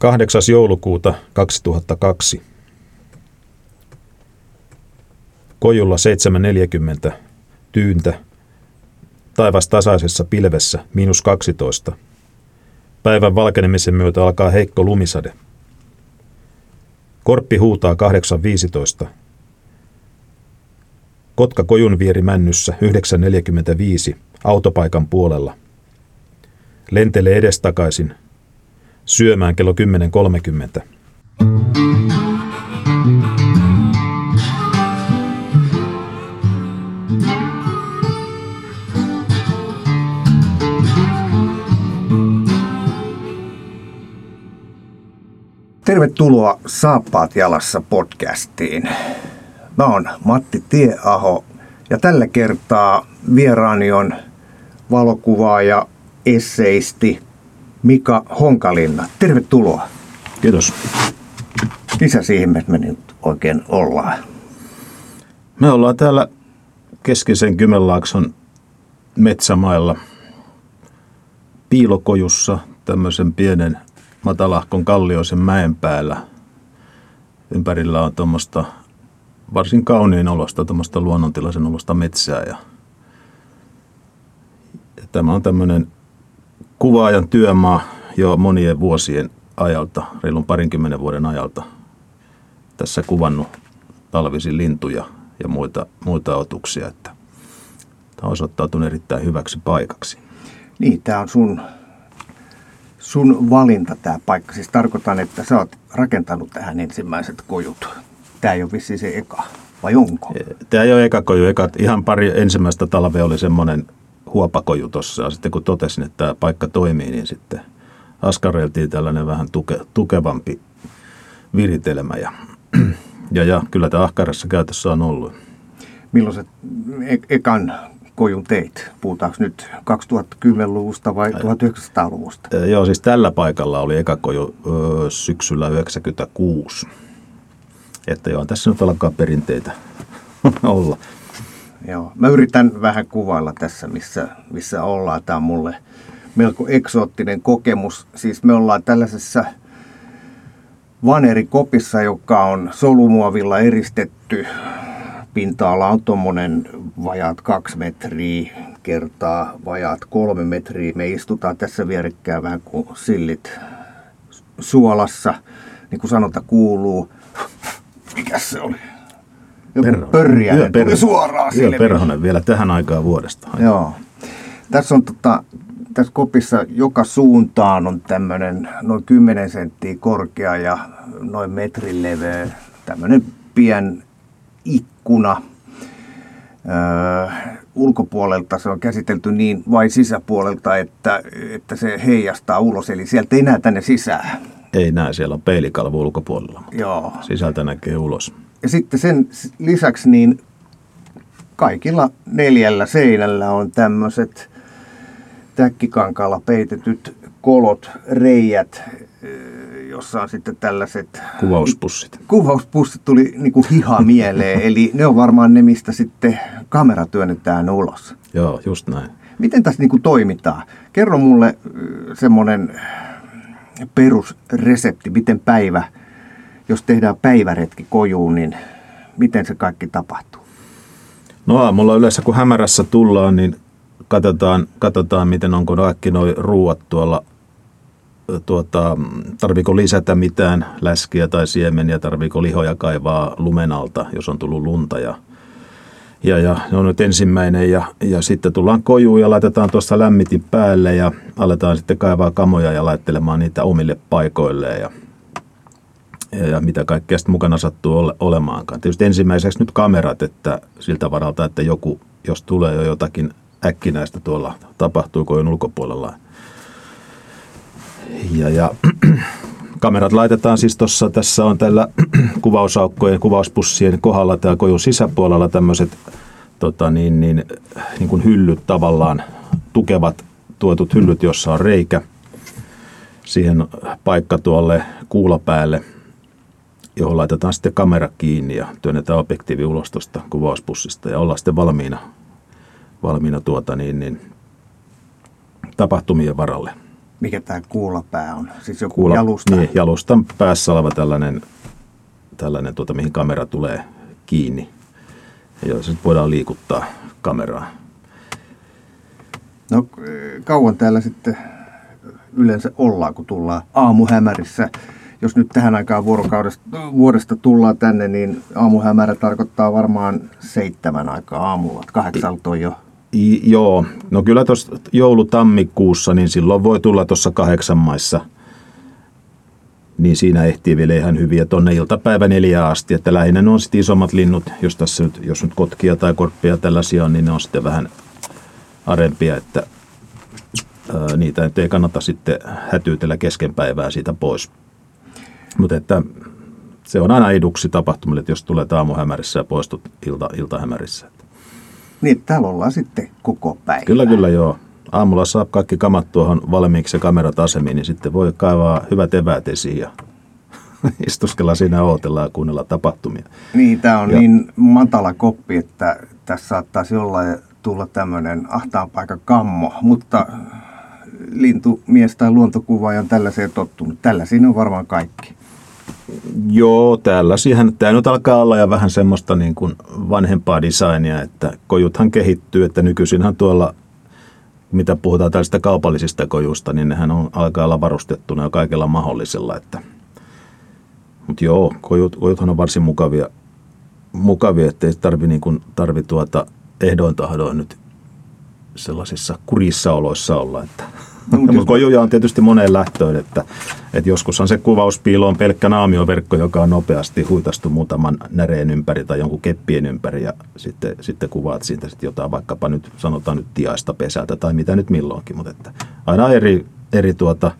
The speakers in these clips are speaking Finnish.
8. joulukuuta 2002. Kojulla 7.40. Tyyntä. Taivas tasaisessa pilvessä, miinus 12. Päivän valkenemisen myötä alkaa heikko lumisade. Korppi huutaa 8.15. Kotka kojunvieri männyssä 9.45 autopaikan puolella. Lentelee edestakaisin. Syömään kello 10.30. Tervetuloa Saappaat jalassa podcastiin. Mä oon Matti Tieaho ja tällä kertaa vieraani on valokuvaaja, esseisti Mika Honkalinna. Tervetuloa. Kiitos. Missä ihmeessä me nyt oikein ollaan? Me ollaan täällä keskisen Kymenlaakson metsämailla piilokojussa tämmöisen pienen matalahkon kallioisen mäen päällä. Ympärillä on tuommoista varsin kauniin olosta, tuommoista luonnontilaisen olosta metsää. Ja, ja tämä on tämmöinen kuvaajan työmaa jo monien vuosien ajalta, reilun parinkymmenen vuoden ajalta. Tässä kuvannut talvisin lintuja ja muita, muita otuksia, että tämä on osoittautunut erittäin hyväksi paikaksi. Niin, tämä on sun sun valinta tämä paikka? Siis tarkoitan, että sä oot rakentanut tähän ensimmäiset kojut. Tämä ei ole vissi se eka, vai onko? Tämä ei ole eka koju. Eka, ihan pari ensimmäistä talvea oli semmoinen huopakoju tuossa. Sitten kun totesin, että tämä paikka toimii, niin sitten askareltiin tällainen vähän tuke, tukevampi viritelmä. Ja, ja, ja kyllä tämä ahkarassa käytössä on ollut. Milloin se e- ekan kojun teit? Puhutaanko nyt 2010-luvusta vai 1900-luvusta? Joo, siis tällä paikalla oli eka koju syksyllä 1996. Että joo, tässä nyt alkaa perinteitä olla. Joo, mä yritän vähän kuvailla tässä, missä, missä ollaan. Tämä on mulle melko eksoottinen kokemus. Siis me ollaan tällaisessa vanerikopissa, joka on solumuovilla eristetty pinta-ala on tuommoinen vajaat kaksi metriä kertaa vajaat kolme metriä. Me istutaan tässä vierekkään vähän kuin sillit suolassa, niin kuin sanota kuuluu. Mikä se oli? Joku pörjä per, tuli suoraan sille. perhonen vielä tähän aikaan vuodesta. Joo. Tässä on tota, tässä kopissa joka suuntaan on tämmöinen noin 10 senttiä korkea ja noin metrin leveä tämmöinen pien ikkuna. Öö, ulkopuolelta se on käsitelty niin vai sisäpuolelta, että, että se heijastaa ulos, eli sieltä ei näe tänne sisään. Ei näe, siellä on peilikalvo ulkopuolella, mutta Joo. sisältä näkee ulos. Ja sitten sen lisäksi niin kaikilla neljällä seinällä on tämmöiset täkkikankaalla peitetyt kolot, reijät, jossa on sitten tällaiset... Kuvauspussit. Kuvauspussit tuli niin kuin hiha mieleen, eli ne on varmaan ne, mistä sitten kamera työnnetään ulos. Joo, just näin. Miten tässä niin kuin toimitaan? Kerro mulle semmoinen perusresepti, miten päivä, jos tehdään päiväretki kojuun, niin miten se kaikki tapahtuu? No aamulla yleensä kun hämärässä tullaan, niin katsotaan, katsotaan miten onko kaikki nuo ruuat tuolla tuota, tarviiko lisätä mitään läskiä tai siemeniä, tarviiko lihoja kaivaa lumenalta, jos on tullut lunta ja ja, ja ne on nyt ensimmäinen ja, ja sitten tullaan kojuun ja laitetaan tuossa lämmitin päälle ja aletaan sitten kaivaa kamoja ja laittelemaan niitä omille paikoilleen ja, ja, ja mitä kaikkea sitten mukana sattuu ole, olemaankaan. Tietysti ensimmäiseksi nyt kamerat, että siltä varalta, että joku, jos tulee jo jotakin äkkinäistä tuolla tapahtuu kojun ulkopuolella – ja, ja kamerat laitetaan siis tuossa, tässä on tällä kuvausaukkojen, kuvauspussien kohdalla tämä kojun sisäpuolella tämmöiset tota niin, niin, niin kuin hyllyt tavallaan, tukevat tuetut hyllyt, jossa on reikä. Siihen paikka tuolle kuulapäälle, johon laitetaan sitten kamera kiinni ja työnnetään objektiivi ulos tuosta kuvauspussista ja ollaan sitten valmiina, valmiina tuota niin, niin, tapahtumien varalle. Mikä tämä kuulapää on? Siis joku Kuula, jalusta? Niin, jalustan päässä oleva tällainen, tällainen tuota, mihin kamera tulee kiinni. Ja se voidaan liikuttaa kameraa. No kauan täällä sitten yleensä ollaan, kun tullaan aamuhämärissä. Jos nyt tähän aikaan vuorokaudesta, vuodesta tullaan tänne, niin aamuhämärä tarkoittaa varmaan seitsemän aikaa aamulla. Kahdeksalta on jo. I, joo, no kyllä tuossa joulutammikuussa, niin silloin voi tulla tuossa kahdeksan maissa. Niin siinä ehtii vielä ihan hyviä tuonne iltapäivä neljä asti. Että lähinnä ne on sitten isommat linnut, jos, tässä nyt, jos nyt kotkia tai korppia tällaisia on, niin ne on sitten vähän arempia, että niitä nyt ei kannata sitten hätyytellä kesken päivää siitä pois. Mutta että se on aina eduksi tapahtumille, että jos tulee aamuhämärissä ja poistut ilta, iltahämärissä. Niin, täällä ollaan sitten koko päivä. Kyllä, kyllä joo. Aamulla saa kaikki kamat tuohon valmiiksi ja kamerat asemiin, niin sitten voi kaivaa hyvät eväät esiin ja istuskella siinä ootella ja kuunnella tapahtumia. Niin, tämä on ja. niin matala koppi, että tässä saattaisi olla tulla tämmöinen ahtaan paikan kammo, mutta lintumies tai luontokuvaaja on tällaiseen tottunut. Tällaisia on varmaan kaikki. Joo, tällaisiahan. Tämä nyt alkaa olla ja vähän semmoista niin kuin vanhempaa designia, että kojuthan kehittyy, että nykyisinhän tuolla, mitä puhutaan tällaista kaupallisista kojusta, niin nehän on, alkaa olla varustettuna jo kaikella mahdollisella. Että. Mutta joo, kojut, kojuthan on varsin mukavia, mukavia ettei tarvi, niin kuin, tarvi tuota ehdoin tahdoin nyt sellaisissa kurissa oloissa olla, että mutta kojuja on tietysti moneen lähtöön, että, että joskus on se kuvauspiilo on pelkkä naamioverkko, joka on nopeasti huitastu muutaman näreen ympäri tai jonkun keppien ympäri ja sitten, sitten kuvaat siitä sitten jotain vaikkapa nyt sanotaan nyt tiaista pesältä tai mitä nyt milloinkin, mutta että aina eri, eri tuota,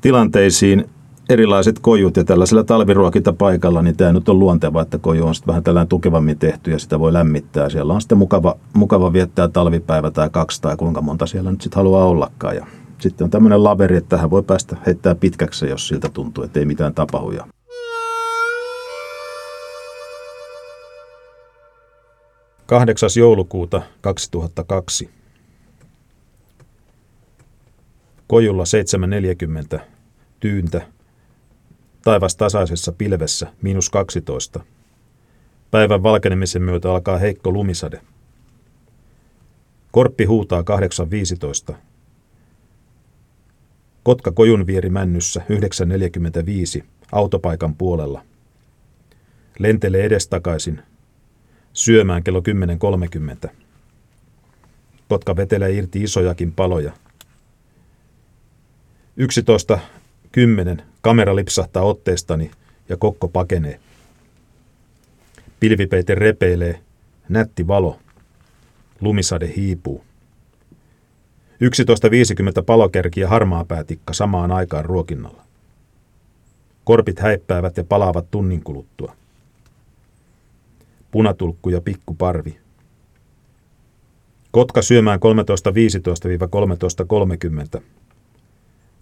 tilanteisiin erilaiset kojut ja tällaisella talviruokintapaikalla, niin tämä nyt on luonteva, että koju on sitten vähän tällainen tukevammin tehty ja sitä voi lämmittää. Siellä on sitten mukava, mukava viettää talvipäivä tai kaksi tai kuinka monta siellä nyt sitten haluaa ollakaan. Ja sitten on tämmöinen laveri, että tähän voi päästä heittää pitkäksi, jos siltä tuntuu, että ei mitään tapahdu. 8. joulukuuta 2002. Kojulla 7.40 tyyntä Taivas tasaisessa pilvessä, miinus 12. Päivän valkenemisen myötä alkaa heikko lumisade. Korppi huutaa 8.15. Kotka kojunvieri männyssä 9.45 autopaikan puolella. Lentelee edestakaisin. Syömään kello 10.30. Kotka vetelee irti isojakin paloja. 11.10 Kamera lipsahtaa otteestani ja kokko pakenee. Pilvipeite repeilee, nätti valo. Lumisade hiipuu. 11.50 palokerki ja harmaa päätikka samaan aikaan ruokinnalla. Korpit häippäävät ja palaavat tunnin kuluttua. Punatulkku ja pikkuparvi. Kotka syömään 13.15-13.30.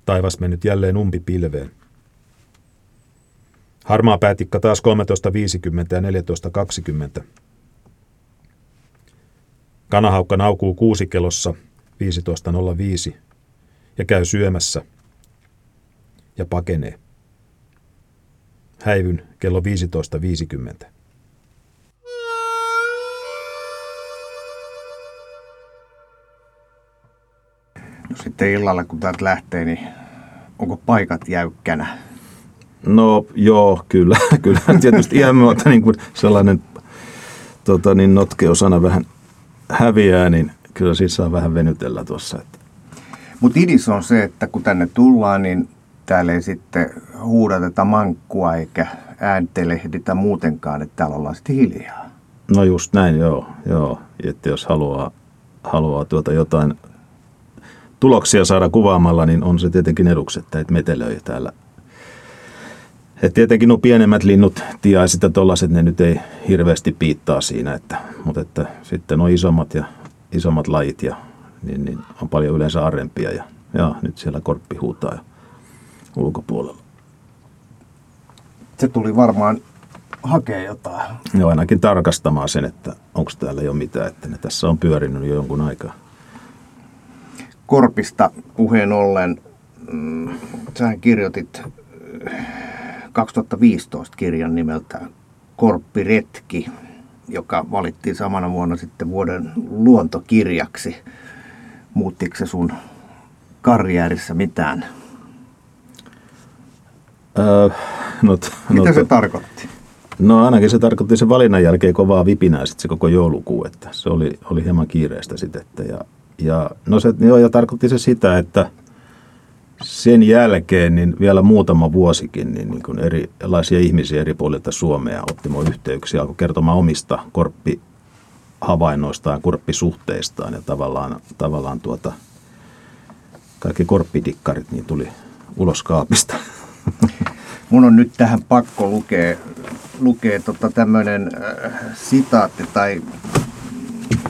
Taivas mennyt jälleen umpipilveen. Harmaa päätikka taas 13.50 ja 14.20. Kanahaukka naukuu kuusikelossa 15.05 ja käy syömässä ja pakenee. Häivyn kello 15.50. No sitten illalla, kun täältä lähtee, niin onko paikat jäykkänä? No joo, kyllä. kyllä tietysti ihan muuta niin kuin sellainen tota, niin notkeus aina vähän häviää, niin kyllä siis saa vähän venytellä tuossa. Mutta idis on se, että kun tänne tullaan, niin täällä ei sitten huudateta mankkua eikä ääntelehditä muutenkaan, että täällä ollaan sitten hiljaa. No just näin, joo. joo. Että jos haluaa, haluaa tuota jotain tuloksia saada kuvaamalla, niin on se tietenkin eduksi, että et metelöi täällä et tietenkin nuo pienemmät linnut, tiaiset ja tollaset, ne nyt ei hirveästi piittaa siinä, että, mutta että sitten nuo isommat ja isommat lajit ja, niin, niin on paljon yleensä arempia ja, ja nyt siellä korppi huutaa ja ulkopuolella. Se tuli varmaan hakea jotain. Joo, ainakin tarkastamaan sen, että onko täällä jo mitään, että ne tässä on pyörinyt jo jonkun aikaa. Korpista puheen ollen, mm, sähän kirjoitit 2015 kirjan nimeltä Korppiretki, joka valittiin samana vuonna sitten vuoden luontokirjaksi. Muuttiko se sun karjäärissä mitään? Öö, no, Mitä no, se tarkoitti? No ainakin se tarkoitti sen valinnan jälkeen kovaa vipinää sitten se koko joulukuu, että se oli, oli hieman kiireistä sitten. Ja, ja, no se, joo, ja tarkoitti se sitä, että sen jälkeen niin vielä muutama vuosikin niin, niin kuin erilaisia ihmisiä eri puolilta Suomea otti mun yhteyksiä, alkoi kertomaan omista korppihavainnoistaan, korppisuhteistaan ja tavallaan, tavallaan tuota, kaikki korppidikkarit niin tuli ulos kaapista. Mun on nyt tähän pakko lukea, lukea tota tämmöinen äh, sitaatti tai äh,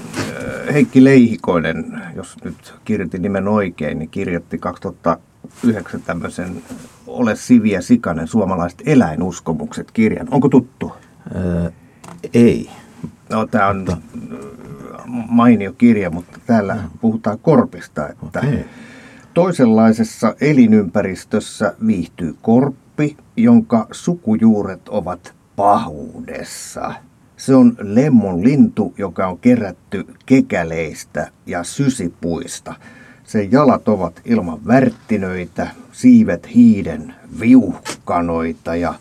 Heikki Leihikoinen, jos nyt kirjoitin nimen oikein, niin kirjoitti 2009 tämmöisen Ole Siviä Sikanen, suomalaiset eläinuskomukset kirjan. Onko tuttu? Ää, ei. No, tämä on mutta... mainio kirja, mutta täällä no. puhutaan korpista, että okay. toisenlaisessa elinympäristössä viihtyy korppi jonka sukujuuret ovat pahuudessa. Se on lemmon lintu, joka on kerätty kekäleistä ja sysipuista. Sen jalat ovat ilman värttinöitä, siivet hiiden viuhkanoita ja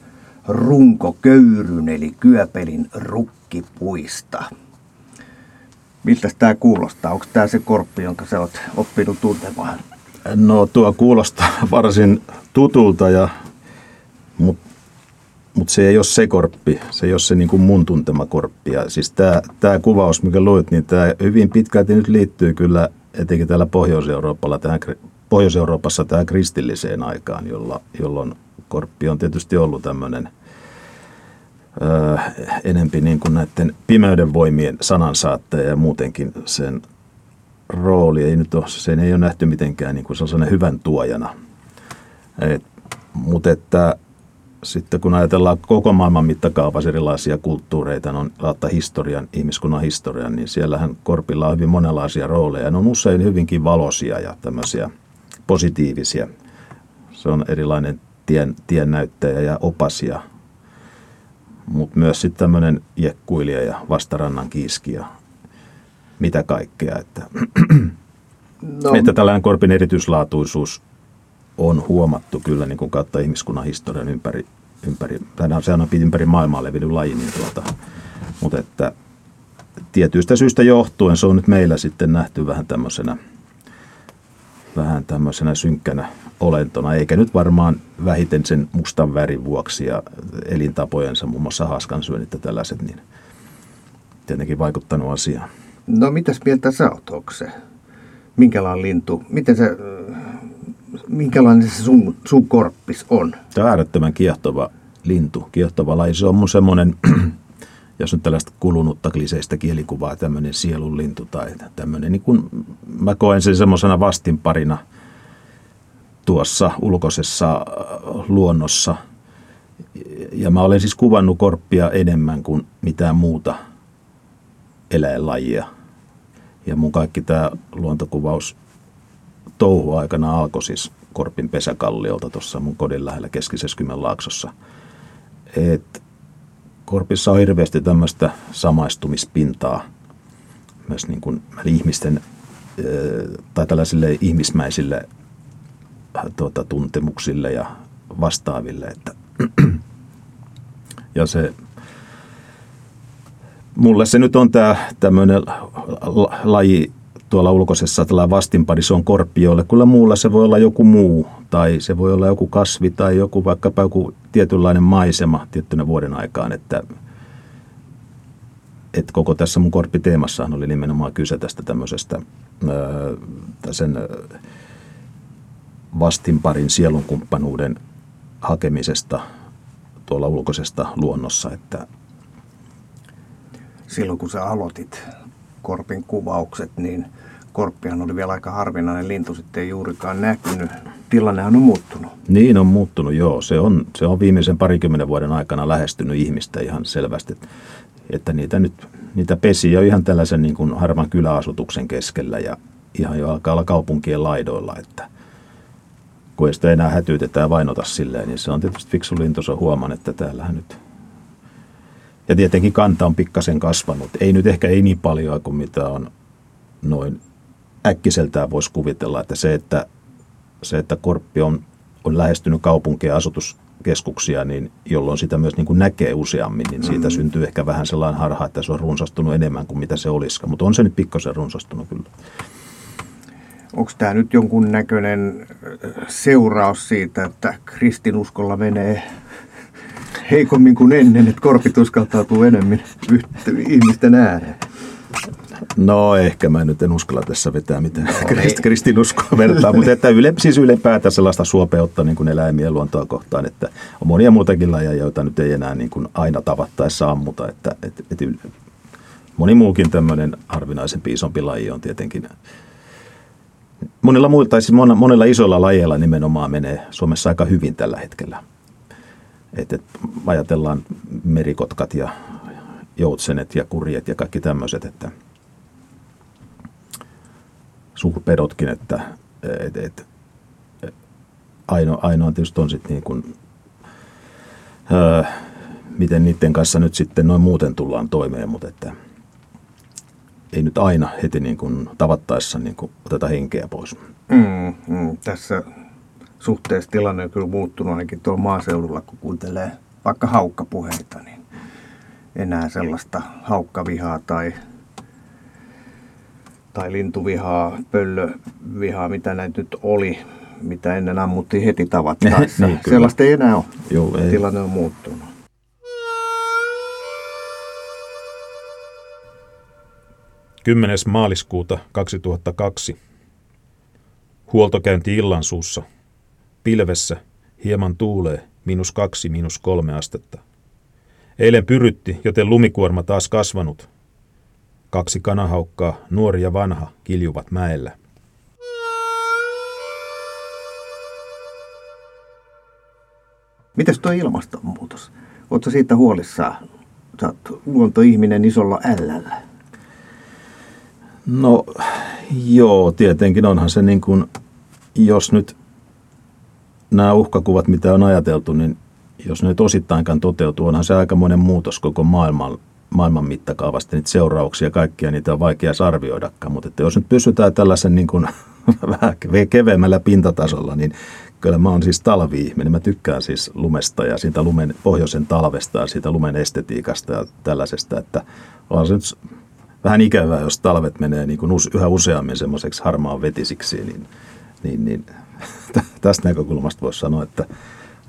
runko köyryn eli kyöpelin rukkipuista. Miltä tämä kuulostaa? Onko tämä se korppi, jonka sä oot oppinut tuntemaan? No tuo kuulostaa varsin tutulta ja mutta mut se ei ole se korppi, se ei ole se niin kuin mun tuntema korppi. Siis tämä kuvaus, mikä luit, niin tämä hyvin pitkälti nyt liittyy kyllä etenkin täällä Pohjois-Euroopalla, tähän, Pohjois-Euroopassa tähän kristilliseen aikaan, jolla, jolloin korppi on tietysti ollut tämmöinen öö, enempi niin kuin näiden pimeyden voimien sanansaattaja ja muutenkin sen rooli ei nyt ole, sen ei ole nähty mitenkään niin kuin sellainen hyvän tuojana. mutta että sitten kun ajatellaan koko maailman mittakaavassa erilaisia kulttuureita, on lautta historian, ihmiskunnan historian, niin siellähän korpilla on hyvin monenlaisia rooleja. Ne on usein hyvinkin valoisia ja tämmöisiä positiivisia. Se on erilainen tien, tiennäyttäjä ja opasia, mutta myös sitten tämmöinen jekkuilija ja vastarannan kiiski ja mitä kaikkea. Että, no. että tällainen korpin erityislaatuisuus on huomattu kyllä niin kuin kautta ihmiskunnan historian ympäri, ympäri sehän on ympäri maailmaa levinnyt laji, niin tuota, mutta että tietyistä syistä johtuen se on nyt meillä sitten nähty vähän tämmöisenä, vähän tämmöisenä synkkänä olentona, eikä nyt varmaan vähiten sen mustan värin vuoksi ja elintapojensa, muun muassa haaskansyönnit ja tällaiset, niin tietenkin vaikuttanut asiaan. No mitäs mieltä sä oot, onko se? Minkälainen lintu? Miten se minkälainen se sun, sun korppis on? Tämä on äärettömän kiehtova lintu, kiehtova laji. Se on mun semmoinen, jos nyt tällaista kulunutta kliseistä kielikuvaa, tämmöinen sielunlintu tai tämmöinen, niin kun mä koen sen semmoisena vastinparina tuossa ulkoisessa äh, luonnossa. Ja mä olen siis kuvannut korppia enemmän kuin mitään muuta eläinlajia. Ja mun kaikki tämä luontokuvaus touhu aikana alkoi siis Korpin pesäkalliolta tuossa mun kodin lähellä Keskiseskymen laaksossa. Et Korpissa on hirveästi tämmöistä samaistumispintaa myös niin kuin ihmisten tai tällaisille ihmismäisille tuota, tuntemuksille ja vastaaville. Että ja se, mulle se nyt on tämä tämmöinen laji, tuolla ulkoisessa tällä vastinpari, se on korppioille. Kyllä muulla se voi olla joku muu, tai se voi olla joku kasvi, tai joku vaikkapa joku tietynlainen maisema tiettynä vuoden aikaan, että, että koko tässä mun korppiteemassahan oli nimenomaan kyse tästä tämmöisestä sen vastinparin sielunkumppanuuden hakemisesta tuolla ulkoisesta luonnossa, että silloin kun sä aloitit korpin kuvaukset, niin korppihan oli vielä aika harvinainen lintu, sitten ei juurikaan näkynyt. Tilannehan on muuttunut. Niin on muuttunut, joo. Se on, se on viimeisen parikymmenen vuoden aikana lähestynyt ihmistä ihan selvästi, että niitä nyt niitä pesi jo ihan tällaisen niin kuin harvan kyläasutuksen keskellä ja, ihan jo alkaa olla kaupunkien laidoilla, että kun ei sitä enää hätyytetä ja vainota silleen, niin se on tietysti fiksu lintu, se huomaan, että täällähän nyt ja tietenkin kanta on pikkasen kasvanut. Ei nyt ehkä ei niin paljon kuin mitä on noin äkkiseltään voisi kuvitella, että se, että, se, että korppi on, on lähestynyt kaupunkia asutuskeskuksia, niin jolloin sitä myös niin kuin näkee useammin, niin siitä mm. syntyy ehkä vähän sellainen harha, että se on runsastunut enemmän kuin mitä se olisi. Mutta on se nyt pikkasen runsastunut kyllä. Onko tämä nyt jonkun näköinen seuraus siitä, että kristinuskolla menee heikommin kuin ennen, että korpit uskaltautuu enemmän ihmisten ääreen? No ehkä mä nyt en uskalla tässä vetää mitään no, krist, kristinuskoa vertaa, mutta että yle, siis ylipäätään sellaista suopeutta niin kuin eläimien luontoa kohtaan, että on monia muutakin lajeja, joita nyt ei enää niin kuin aina tavattaessa ammuta, että et, et, moni muukin tämmöinen harvinaisempi isompi laji on tietenkin monilla muilla, tai siis monilla isoilla lajeilla nimenomaan menee Suomessa aika hyvin tällä hetkellä. Et, et ajatellaan merikotkat ja joutsenet ja kurjet ja kaikki tämmöiset, että suurpedotkin, että et, et, ainoa, ainoa tietysti on sitten niin kuin, miten niiden kanssa nyt sitten noin muuten tullaan toimeen, mutta että ei nyt aina heti niin kuin tavattaessa niin kuin oteta henkeä pois. Mm, mm, tässä suhteessa tilanne on kyllä muuttunut ainakin tuolla maaseudulla, kun kuuntelee vaikka haukkapuheita, niin enää sellaista haukkavihaa tai, tai lintuvihaa, pöllövihaa, mitä näitä nyt oli, mitä ennen ammuttiin heti tavattaessa. niin, sellaista ei enää ole. Joo, ei. Tilanne on muuttunut. Kymmenes maaliskuuta 2002. Huoltokäynti Illansuussa. Pilvessä hieman tuulee, miinus kaksi, miinus kolme astetta. Eilen pyrytti, joten lumikuorma taas kasvanut. Kaksi kanahaukkaa, nuori ja vanha, kiljuvat mäellä. Mitäs tuo ilmastonmuutos? Oletko siitä huolissaan? Sä oot luontoihminen isolla ällällä. No joo, tietenkin onhan se niin kuin, jos nyt nämä uhkakuvat, mitä on ajateltu, niin jos ne nyt osittainkaan toteutuu, onhan se aikamoinen muutos koko maailman, maailman mittakaavasta. Niitä seurauksia, kaikkia niitä on vaikea arvioidakaan, mutta että jos nyt pysytään tällaisen niin kuin, vähän keveämmällä pintatasolla, niin kyllä mä oon siis talvi-ihminen. Mä tykkään siis lumesta ja siitä lumen, pohjoisen talvesta ja siitä lumen estetiikasta ja tällaisesta, että on se nyt vähän ikävää, jos talvet menee niin kuin yhä useammin semmoiseksi harmaan vetisiksi, niin, niin, niin tästä näkökulmasta voisi sanoa, että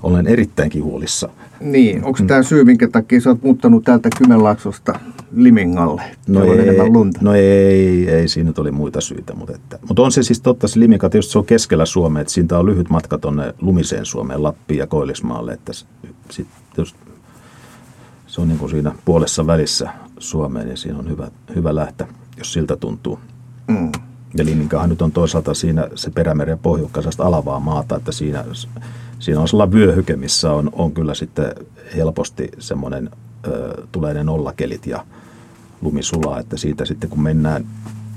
olen erittäinkin huolissa. Niin, onko tämä syy, minkä takia sä oot muuttanut täältä Kymenlaaksosta Limingalle? No ei, enemmän lunta. no ei, ei, siinä nyt oli muita syitä. Mutta, että, mutta on se siis totta, se Liminka tietysti se on keskellä Suomea, että siitä on lyhyt matka tuonne lumiseen Suomeen, Lappiin ja Koillismaalle, että sit, tietysti se on niin kuin siinä puolessa välissä Suomeen, niin siinä on hyvä, hyvä lähteä, jos siltä tuntuu. Mm. Ja Liminkahan nyt on toisaalta siinä se perämeren pohjukkaisesta alavaa maata, että siinä, siinä on sellainen vyöhyke, missä on, on kyllä sitten helposti semmoinen, ö, tulee ne nollakelit ja lumisulaa, että siitä sitten kun mennään,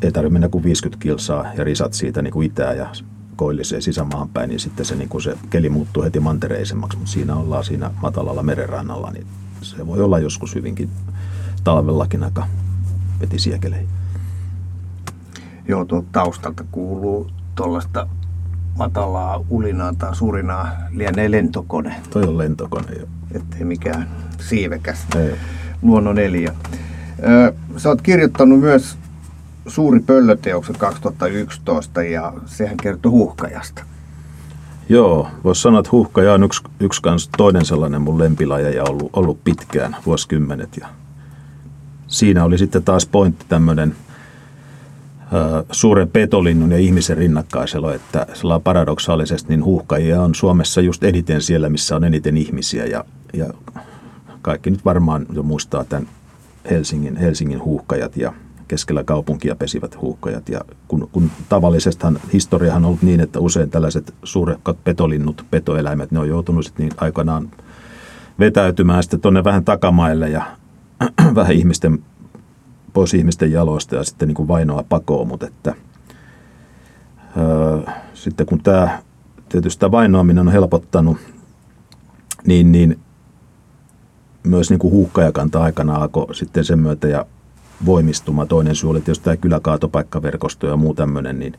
ei tarvitse mennä kuin 50 kilsaa ja risat siitä niin kuin itään ja koilliseen sisämaan päin, niin sitten se, niin kuin se keli muuttuu heti mantereisemmaksi, mutta siinä ollaan siinä matalalla merenrannalla, niin se voi olla joskus hyvinkin talvellakin aika vetisiä kelejä. Joo, tuolta taustalta kuuluu tuollaista matalaa ulinaa tai surinaa lienee lentokone. Toi on lentokone, jo. Ettei mikään siivekäs Ei. luonnon eliö. Sä oot kirjoittanut myös Suuri pöllöteoksen 2011 ja sehän kertoo huuhkajasta. Joo, voisi sanoa, että huuhkaja on yksi, yksi kans toinen sellainen mun lempilaja ja ollut, ollut pitkään, vuosikymmenet. Ja siinä oli sitten taas pointti tämmöinen – suuren petolinnun ja ihmisen rinnakkaiselo, että paradoksaalisesti niin huuhkajia on Suomessa just eniten siellä, missä on eniten ihmisiä ja, ja kaikki nyt varmaan jo muistaa tämän Helsingin, Helsingin huuhkajat ja keskellä kaupunkia pesivät huuhkajat. Ja kun, kun tavallisestihan historiahan on ollut niin, että usein tällaiset suuret petolinnut, petoeläimet, ne on joutunut sitten niin aikanaan vetäytymään sitten tuonne vähän takamaille ja vähän ihmisten pois ihmisten jaloista ja sitten niin kuin vainoa pakoon, mutta että sitten kun tämä tietysti tämä vainoaminen on helpottanut, niin, niin myös niin kuin huuhkajakanta aikana alkoi sitten sen myötä ja voimistuma. Toinen syy oli tietysti tämä kyläkaatopaikkaverkosto ja muu tämmöinen, niin,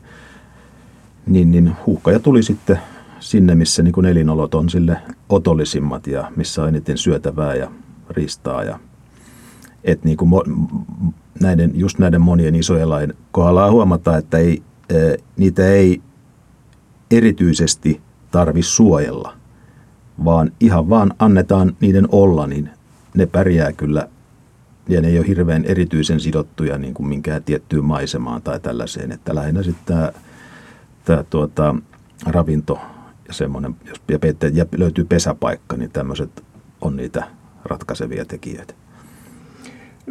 niin, niin huuhkaja tuli sitten sinne, missä niin kuin elinolot on sille otollisimmat ja missä on eniten syötävää ja ristaa. Ja, et niin kuin näiden, just näiden monien isojen lain kohdalla huomata, että ei, niitä ei erityisesti tarvi suojella, vaan ihan vaan annetaan niiden olla, niin ne pärjää kyllä ja ne ei ole hirveän erityisen sidottuja niin kuin minkään tiettyyn maisemaan tai tällaiseen, että lähinnä sitten tämä, tämä tuota, ravinto ja semmoinen, jos ja löytyy pesäpaikka, niin tämmöiset on niitä ratkaisevia tekijöitä.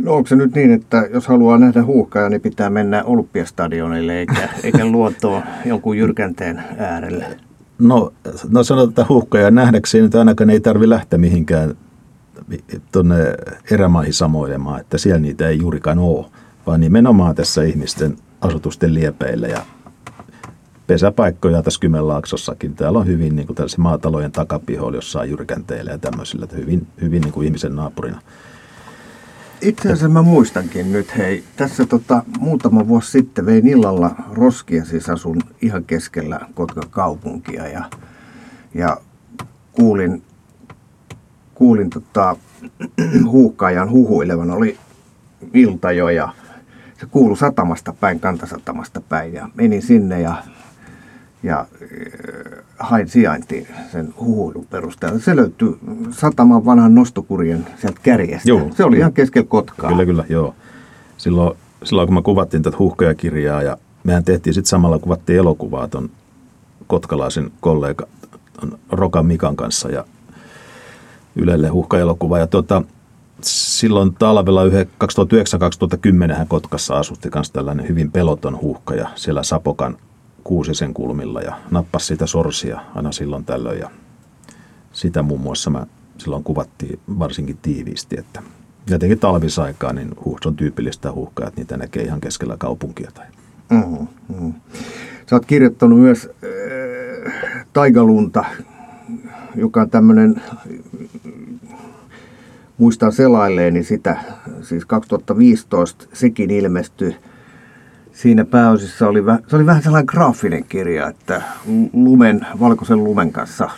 No onko se nyt niin, että jos haluaa nähdä huuhkaja, niin pitää mennä Olympiastadionille eikä, eikä luottoa jonkun jyrkänteen äärelle? No, no sanotaan, että huuhkaja nähdäkseen nyt ainakaan ei tarvi lähteä mihinkään tuonne erämaihin samoilemaan, että siellä niitä ei juurikaan ole, vaan nimenomaan tässä ihmisten asutusten liepeillä ja pesäpaikkoja tässä Kymenlaaksossakin. Täällä on hyvin niin kuin maatalojen takapihoilla jossain jyrkänteillä ja tämmöisillä, että hyvin, hyvin niin kuin ihmisen naapurina. Itse asiassa mä muistankin nyt, hei, tässä tota, muutama vuosi sitten vein illalla roskia, siis asun ihan keskellä Kotkan kaupunkia ja, ja kuulin, kuulin tota, huuhkaajan huhuilevan, oli ilta jo ja se kuului satamasta päin, kantasatamasta päin ja menin sinne ja ja äh, hain sijaintiin sen huhuilun perusteella. Se löytyy sataman vanhan nostokurien sieltä kärjestä. Joo, se oli ihan keskellä Kotkaa. Kyllä, kyllä, joo. Silloin, silloin kun me kuvattiin tätä huhkajakirjaa ja mehän tehtiin sitten samalla kuvattiin elokuvaa ton kotkalaisen kollega Rokan Mikan kanssa ja Ylelle huhkaelokuva. Ja tuota, silloin talvella 2009-2010 hän Kotkassa asutti myös tällainen hyvin peloton huuhkaja siellä Sapokan kuusisen kulmilla ja nappas sitä sorsia aina silloin tällöin ja sitä muun muassa mä silloin kuvattiin varsinkin tiiviisti, että jotenkin talvisaikaa niin huh, se on tyypillistä huhkaa, että niitä näkee ihan keskellä kaupunkia. Tai. Mm-hmm. Sä oot kirjoittanut myös äh, Taigalunta, joka on tämmöinen, muistan selailleeni sitä, siis 2015 sekin ilmestyi siinä pääosissa oli, se oli vähän sellainen graafinen kirja, että lumen, valkoisen lumen kanssa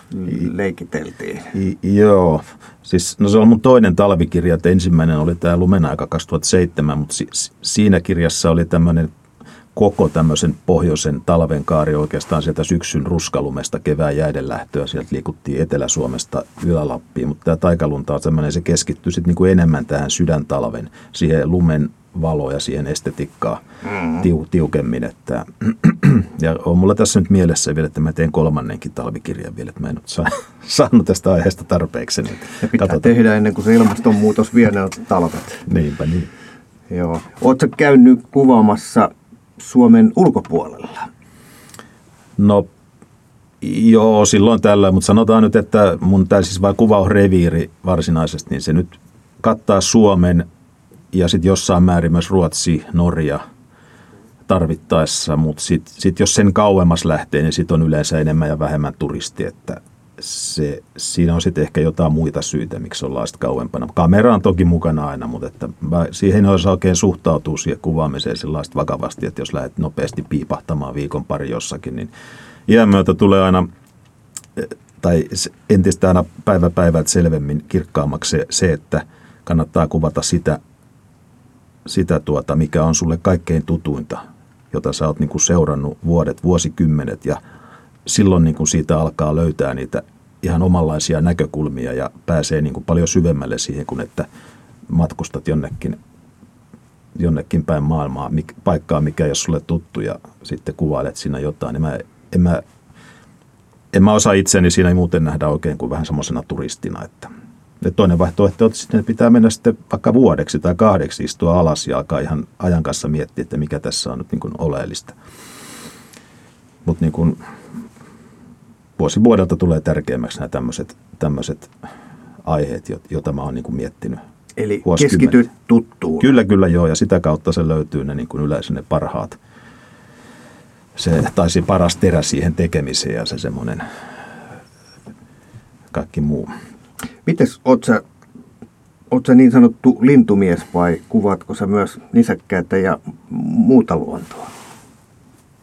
leikiteltiin. I, joo, siis no se on mun toinen talvikirja, että ensimmäinen oli tämä Lumen aika 2007, mutta si, siinä kirjassa oli tämmöinen koko tämmöisen pohjoisen talven kaari oikeastaan sieltä syksyn ruskalumesta kevään jäiden lähtöä. Sieltä liikuttiin Etelä-Suomesta Ylä-Lappiin, mutta tämä taikalunta on semmoinen, se keskittyy sitten niin enemmän tähän sydäntalven, siihen lumen valoja siihen estetiikkaan mm. tiu, tiukemmin. Että, ja on mulla tässä nyt mielessä vielä, että mä teen kolmannenkin talvikirjan vielä, että mä en nyt saa, saanut tästä aiheesta tarpeeksi. Niin ja pitää katsotaan. tehdä ennen kuin se ilmastonmuutos vie ne talvet. Niinpä niin. Joo. Oletko käynyt kuvaamassa Suomen ulkopuolella? No Joo, silloin tällä, mutta sanotaan nyt, että mun tämä siis vain kuvausreviiri varsinaisesti, niin se nyt kattaa Suomen ja sitten jossain määrin myös Ruotsi, Norja tarvittaessa, mutta sitten sit jos sen kauemmas lähtee, niin sitten on yleensä enemmän ja vähemmän turisti, että se, siinä on sitten ehkä jotain muita syitä, miksi ollaan sitten kauempana. Kamera on toki mukana aina, mutta että siihen olisi oikein suhtautua siihen kuvaamiseen sellaista vakavasti, että jos lähdet nopeasti piipahtamaan viikon pari jossakin, niin iän myötä tulee aina tai entistä aina päivä päivältä selvemmin kirkkaammaksi se, se, että kannattaa kuvata sitä, sitä tuota, mikä on sulle kaikkein tutuinta, jota sä oot niin kuin seurannut vuodet, vuosikymmenet ja silloin niin kuin siitä alkaa löytää niitä ihan omanlaisia näkökulmia ja pääsee niin kuin paljon syvemmälle siihen, kun että matkustat jonnekin, jonnekin päin maailmaa, paikkaa, mikä ei ole sulle tuttu ja sitten kuvailet siinä jotain. Niin mä, en, mä, en mä osaa itseäni siinä ei muuten nähdä oikein kuin vähän semmoisena turistina, että ja toinen vaihtoehto on, että pitää mennä sitten vaikka vuodeksi tai kahdeksi istua alas ja alkaa ihan ajan kanssa miettiä, että mikä tässä on nyt niin kuin oleellista. Mutta niin kuin vuosi vuodelta tulee tärkeämmäksi nämä tämmöiset, tämmöiset aiheet, joita mä oon niin kuin miettinyt. Eli keskity tuttuun. Kyllä, kyllä joo, ja sitä kautta se löytyy ne niin kuin yleensä ne parhaat se taisi paras terä siihen tekemiseen ja se semmoinen kaikki muu. Mites, oot sä, oot sä niin sanottu lintumies vai kuvaatko sä myös nisäkkäitä ja muuta luontoa?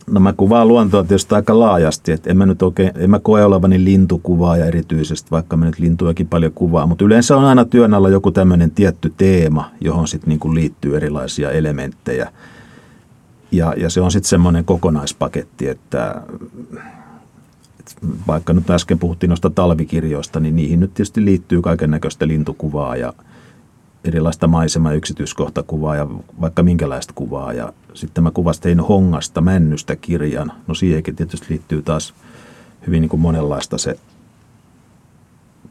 No mä kuvaan luontoa tietysti aika laajasti, että en mä nyt oikein, en mä koe olevani lintukuvaaja erityisesti, vaikka mä nyt lintujakin paljon kuvaa, mutta yleensä on aina työn alla joku tämmöinen tietty teema, johon sitten niin liittyy erilaisia elementtejä. Ja, ja se on sitten semmoinen kokonaispaketti, että, että vaikka nyt äsken puhuttiin noista talvikirjoista, niin niihin nyt tietysti liittyy kaiken näköistä lintukuvaa ja erilaista maisema- ja yksityiskohtakuvaa ja vaikka minkälaista kuvaa. Ja sitten mä kuvastein Hongasta Männystä kirjan. No siihenkin tietysti liittyy taas hyvin niin kuin monenlaista se,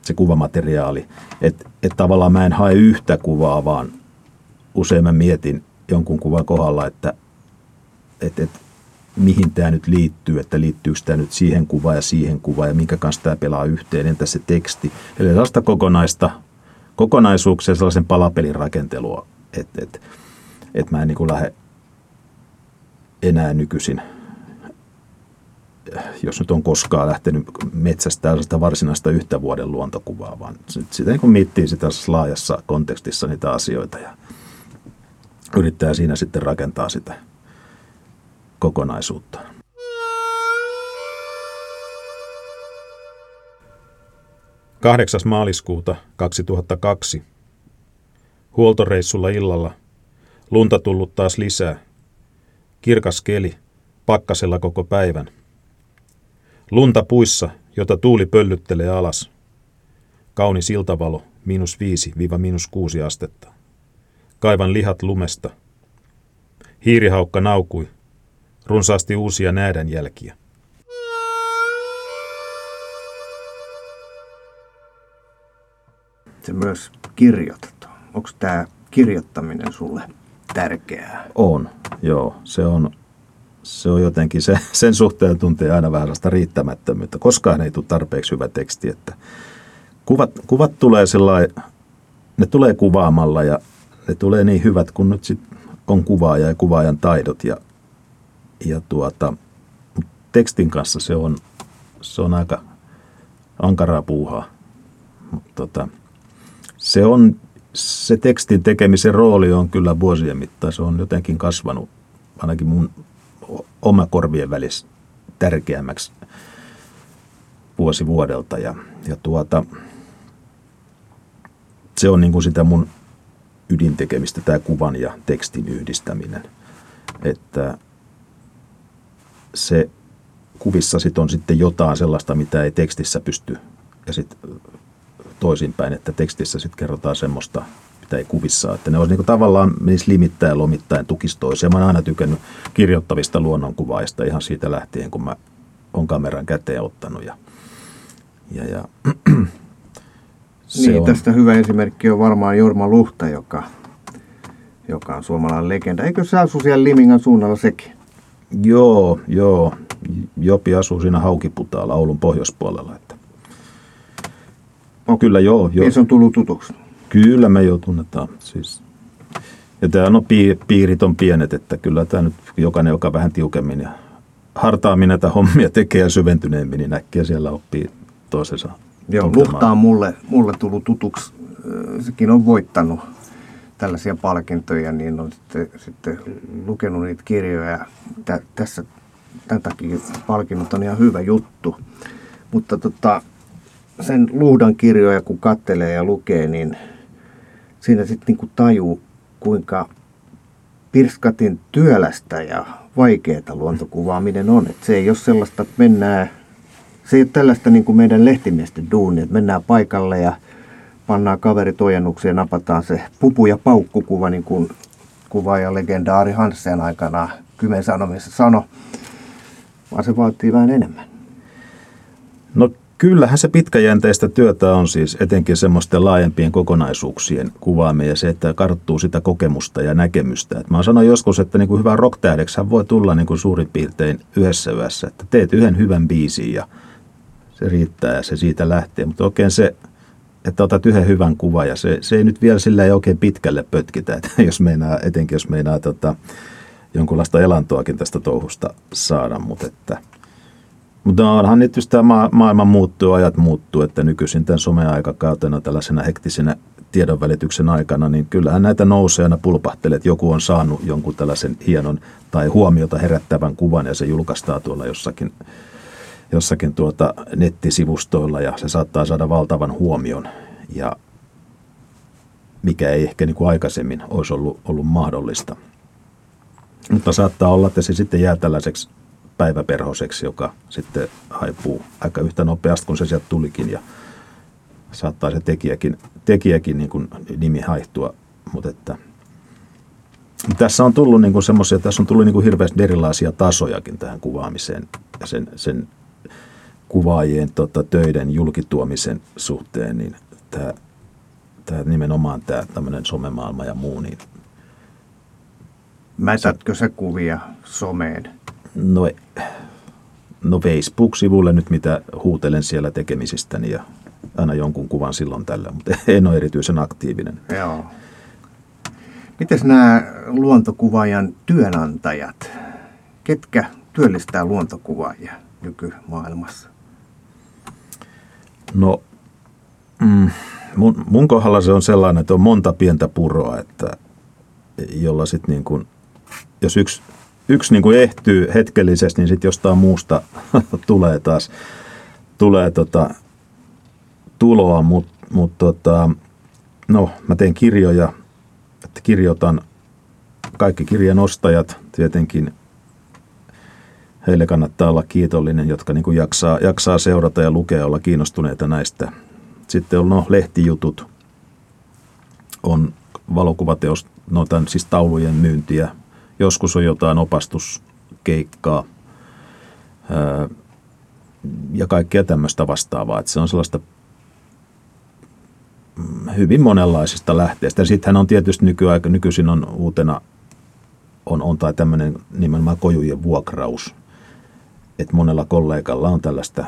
se kuvamateriaali. Että et tavallaan mä en hae yhtä kuvaa, vaan usein mä mietin jonkun kuvan kohdalla, että et, et, mihin tämä nyt liittyy, että liittyykö tämä nyt siihen kuvaan ja siihen kuvaan ja minkä kanssa tämä pelaa yhteen, entä se teksti. Eli sellaista kokonaista kokonaisuuksia sellaisen palapelin rakentelua, että et, et mä en niin lähde enää nykyisin, jos nyt on koskaan lähtenyt metsästä tällaista varsinaista yhtä vuoden luontokuvaa, vaan sitä niin miettii sitä laajassa kontekstissa niitä asioita ja yrittää siinä sitten rakentaa sitä kokonaisuutta. 8. maaliskuuta 2002. Huoltoreissulla illalla. Lunta tullut taas lisää. Kirkas keli, pakkasella koko päivän. Lunta puissa, jota tuuli pöllyttelee alas. Kaunis iltavalo, miinus 5-miinus 6 astetta. Kaivan lihat lumesta. Hiirihaukka naukui. Runsaasti uusia näädänjälkiä. itse myös kirjoitat. Onko tämä kirjoittaminen sulle tärkeää? On, joo. Se on, se on jotenkin, se, sen suhteen tuntee aina vähän sellaista riittämättömyyttä. Koskaan ei tule tarpeeksi hyvä teksti. Että kuvat, kuvat tulee sellainen, ne tulee kuvaamalla ja ne tulee niin hyvät, kun nyt sit on kuvaaja ja kuvaajan taidot. Ja, ja tuota, tekstin kanssa se on, se on aika ankaraa puuhaa. Mutta tota, se on, se tekstin tekemisen rooli on kyllä vuosien mittaan, se on jotenkin kasvanut ainakin mun oma korvien välissä tärkeämmäksi vuosi vuodelta ja, ja tuota, se on niin kuin sitä mun ydintekemistä, tämä kuvan ja tekstin yhdistäminen. Että se kuvissa sit on sitten jotain sellaista, mitä ei tekstissä pysty, ja sitten toisinpäin, että tekstissä sitten kerrotaan semmoista, mitä ei kuvissa Että ne olisi niin kuin tavallaan menisi limittäin ja lomittain tukisi toisia. Mä oon aina tykännyt kirjoittavista luonnonkuvaista ihan siitä lähtien, kun mä oon kameran käteen ottanut. Ja, ja, ja se niin, on... tästä hyvä esimerkki on varmaan Jorma Luhta, joka, joka on suomalainen legenda. Eikö se asu siellä Limingan suunnalla sekin? Joo, joo. Jopi asuu siinä Haukiputaalla Oulun pohjoispuolella. Että No, kyllä joo. joo. Mies on tullut tutuksi. Kyllä me jo tunnetaan. Siis. Ja tämä no, piirit on pienet, että kyllä tämä nyt jokainen, joka vähän tiukemmin ja hartaammin näitä hommia tekee ja syventyneemmin, niin näkee siellä oppii toisensa. Joo, Luhta on mulle, mulle tullut tutuksi. Sekin on voittanut tällaisia palkintoja, niin on sitten, sitten lukenut niitä kirjoja. Tä, tässä tämän takia palkinnot on ihan hyvä juttu. Mutta tota, sen luudan kirjoja kun kattelee ja lukee, niin siinä sitten niinku tajuu, kuinka pirskatin työlästä ja vaikeaa luontokuvaaminen on. Et se ei ole sellaista, että mennään, se ei ole tällaista niin kuin meidän lehtimiesten duuni, että mennään paikalle ja pannaan kaverit ojennukseen ja napataan se pupu- ja paukkukuva, niin kuin kuvaaja legendaari Hansen aikana Kymen Sanomissa sanoi, vaan se vaatii vähän enemmän. No Kyllähän se pitkäjänteistä työtä on siis etenkin semmoisten laajempien kokonaisuuksien kuvaaminen ja se, että karttuu sitä kokemusta ja näkemystä. Et mä sanon joskus, että niin kuin hyvä rock voi tulla niin kuin suurin piirtein yhdessä yössä, että teet yhden hyvän biisin ja se riittää ja se siitä lähtee. Mutta oikein se, että otat yhden hyvän kuvan ja se, se ei nyt vielä sillä ei oikein pitkälle pötkitä, että jos meinaa, etenkin jos meinaa tota, jonkunlaista elantoakin tästä touhusta saada, mutta että mutta onhan nyt just tämä maailma muuttuu, ajat muuttuu, että nykyisin tämän someaikakautena tällaisena hektisenä tiedonvälityksen aikana, niin kyllähän näitä nousee aina pulpahtelee, että joku on saanut jonkun tällaisen hienon tai huomiota herättävän kuvan ja se julkaistaan tuolla jossakin, jossakin tuota nettisivustoilla ja se saattaa saada valtavan huomion. Ja mikä ei ehkä niin kuin aikaisemmin olisi ollut, ollut mahdollista. Mutta saattaa olla, että se sitten jää tällaiseksi päiväperhoseksi, joka sitten haipuu aika yhtä nopeasti, kun se sieltä tulikin. Ja saattaa se tekijäkin, tekijäkin niin kuin nimi haihtua, mutta että tässä on tullut niin semmoisia, tässä on tullut niin kuin hirveästi erilaisia tasojakin tähän kuvaamiseen ja sen, sen kuvaajien tota, töiden julkituomisen suhteen, niin tämä, tämä nimenomaan tämä tämmöinen somemaailma ja muu, niin Mätätkö se kuvia someen? No, no Facebook-sivulle nyt, mitä huutelen siellä tekemisistäni ja aina jonkun kuvan silloin tällä, mutta en ole erityisen aktiivinen. Joo. Miten nämä luontokuvaajan työnantajat, ketkä työllistää luontokuvaajia nykymaailmassa? No, mm, mun, mun kohdalla se on sellainen, että on monta pientä puroa, että jolla sitten niin kuin, jos yksi, yksi niin kuin ehtyy hetkellisesti, niin sitten jostain muusta tulee taas tulee tota, tuloa, mutta mut tota, no, mä teen kirjoja, että kirjoitan kaikki kirjan ostajat tietenkin heille kannattaa olla kiitollinen, jotka niin kuin jaksaa, jaksaa seurata ja lukea, olla kiinnostuneita näistä. Sitten on no, lehtijutut, on valokuvateos, no tämän, siis taulujen myyntiä. Joskus on jotain opastuskeikkaa ää, ja kaikkea tämmöistä vastaavaa. Että se on sellaista hyvin monenlaisista lähteistä. Sittenhän on tietysti nykyaika, nykyisin on uutena on, on tai tämmöinen nimenomaan kojujen vuokraus. Että monella kollegalla on tällaista,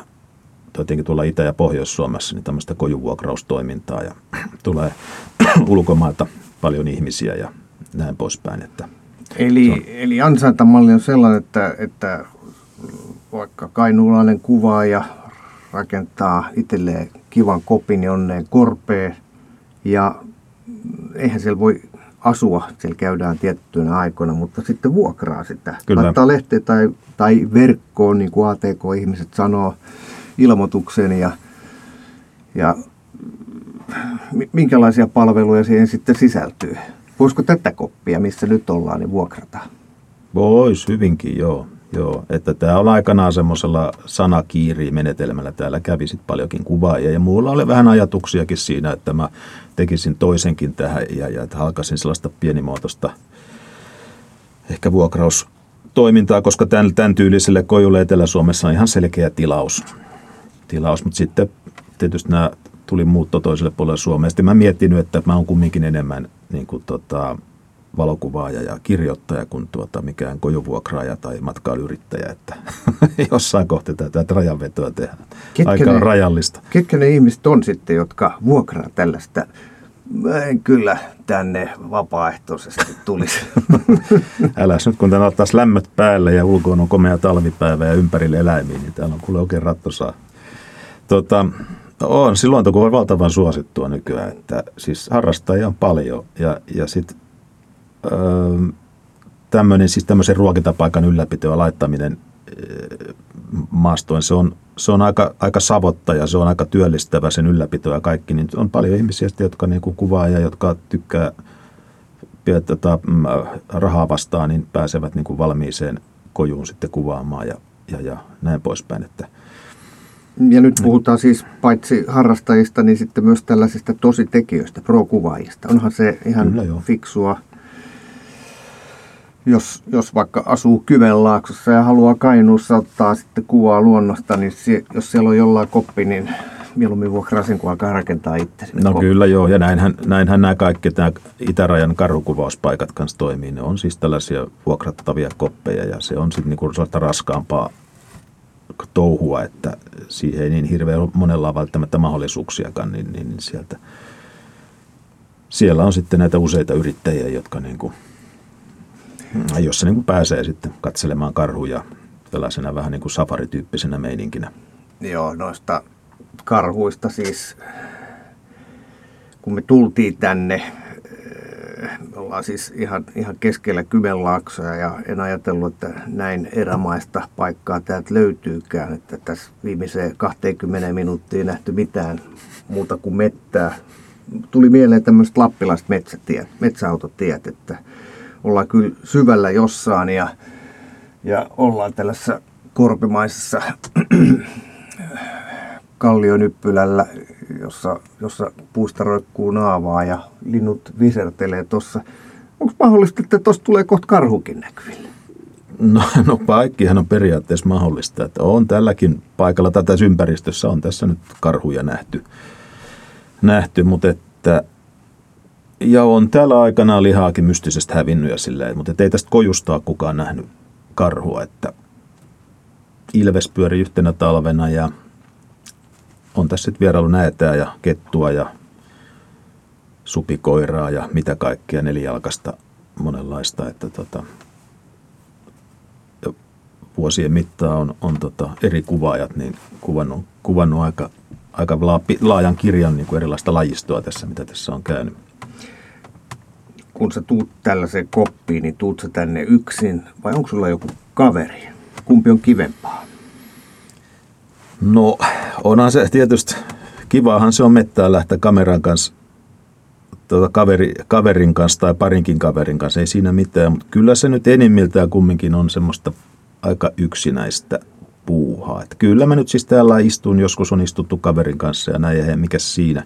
jotenkin tuolla Itä- ja Pohjois-Suomessa, niin tämmöistä kojuvuokraustoimintaa ja tulee ulkomailta paljon ihmisiä ja näin poispäin. Että eli, on. eli ansaintamalli on sellainen, että, että vaikka kainuulainen kuvaaja rakentaa itselleen kivan kopin jonneen korpeen ja eihän siellä voi asua, siellä käydään tiettyinä aikoina, mutta sitten vuokraa sitä. Kyllä. Laittaa lehteen tai, tai verkkoon, niin kuin ATK-ihmiset sanoo, ilmoituksen ja, ja minkälaisia palveluja siihen sitten sisältyy? Voisiko tätä koppia, missä nyt ollaan, niin vuokrata? Voisi hyvinkin, joo. Joo, että tämä on aikanaan semmoisella sanakiiri-menetelmällä. Täällä kävi sitten paljonkin kuvaajia ja muulla oli vähän ajatuksiakin siinä, että mä tekisin toisenkin tähän ja, ja että halkasin sellaista pienimuotoista ehkä vuokraustoimintaa, koska tämän, tämän tyyliselle kojulle Etelä-Suomessa on ihan selkeä tilaus. tilaus mutta sitten tietysti nämä tuli muutto toiselle puolelle Suomea. Sitten mä miettinyt, että mä oon kumminkin enemmän niin kuin tota, valokuvaaja ja kirjoittaja kuin tuota, mikään kojuvuokraaja tai matkailuyrittäjä, että jossain kohti tätä rajanvetoa tehdään. Ketkä Aika ne, rajallista. Ketkä ne ihmiset on sitten, jotka vuokraa tällaista? Mä en kyllä tänne vapaaehtoisesti tulisi. Äläs nyt, kun täällä taas lämmöt päälle ja ulkoon on komea talvipäivä ja ympärille eläimiä, niin täällä on kuule oikein rattosaa. Tota, on, silloin kun on valtavan suosittua nykyään, että siis harrastajia on paljon ja, ja sitten tämmöinen, siis tämmöisen ruokintapaikan ylläpito ja laittaminen maastoon, se on, se on aika, aika savottaja, se on aika työllistävä sen ylläpito ja kaikki, niin on paljon ihmisiä, jotka niin kuin kuvaa ja jotka tykkää tota, mm, rahaa vastaan, niin pääsevät niin kuin valmiiseen kojuun sitten kuvaamaan ja, ja, ja näin poispäin. Että, ja nyt puhutaan siis paitsi harrastajista, niin sitten myös tällaisista tositekijöistä, pro-kuvaajista. Onhan se ihan Kyllä, fiksua jos, jos vaikka asuu Kymenlaaksossa ja haluaa Kainuussa ottaa sitten kuvaa luonnosta, niin se, jos siellä on jollain koppi, niin mieluummin vuokraa sen, kun alkaa rakentaa itse. No koppi. kyllä joo, ja näinhän, näinhän nämä kaikki nämä itärajan karhukuvauspaikat kanssa toimii. Ne on siis tällaisia vuokrattavia koppeja, ja se on sitten niinku sellaista raskaampaa touhua, että siihen ei niin hirveän monella välttämättä mahdollisuuksiakaan, niin, niin, niin sieltä, siellä on sitten näitä useita yrittäjiä, jotka niin kuin Jossa niin kuin pääsee sitten katselemaan karhuja tällaisena vähän niin kuin safarityyppisenä meininkinä. Joo, noista karhuista siis, kun me tultiin tänne, me ollaan siis ihan, ihan keskellä Kymenlaaksoja ja en ajatellut, että näin erämaista paikkaa täältä löytyykään, että tässä viimeiseen 20 minuuttia nähty mitään muuta kuin mettää. Tuli mieleen tämmöiset lappilaiset metsätiet, metsäautotiet, että ollaan kyllä syvällä jossain ja, ja ollaan tällaisessa korpimaisessa kallionyppylällä, jossa, jossa puista roikkuu naavaa ja linnut visertelee tuossa. Onko mahdollista, että tuosta tulee kohta karhukin näkyville? No, no paikkihan on periaatteessa mahdollista, että on tälläkin paikalla tätä ympäristössä on tässä nyt karhuja nähty, nähty mutta että ja on täällä aikana lihaakin mystisesti hävinnyt ja silleen, mutta ei tästä kojustaa kukaan nähnyt karhua, että Ilves pyöri yhtenä talvena ja on tässä sitten vierailu näätää ja kettua ja supikoiraa ja mitä kaikkea nelijalkasta monenlaista, että tota, vuosien mittaan on, on tota, eri kuvaajat niin kuvannut, kuvannut aika, aika laajan kirjan niin kuin erilaista lajistoa tässä, mitä tässä on käynyt. Kun sä tuut tällaiseen koppiin, niin tuut sä tänne yksin vai onko sulla joku kaveri? Kumpi on kivempaa? No onhan se tietysti, kivahan se on mettää lähteä kameran kanssa, tuota kaveri, kaverin kanssa tai parinkin kaverin kanssa, ei siinä mitään, mutta kyllä se nyt enimmiltään kumminkin on semmoista aika yksinäistä puuhaa. Että kyllä mä nyt siis täällä istun, joskus on istuttu kaverin kanssa ja näin, ja mikä siinä.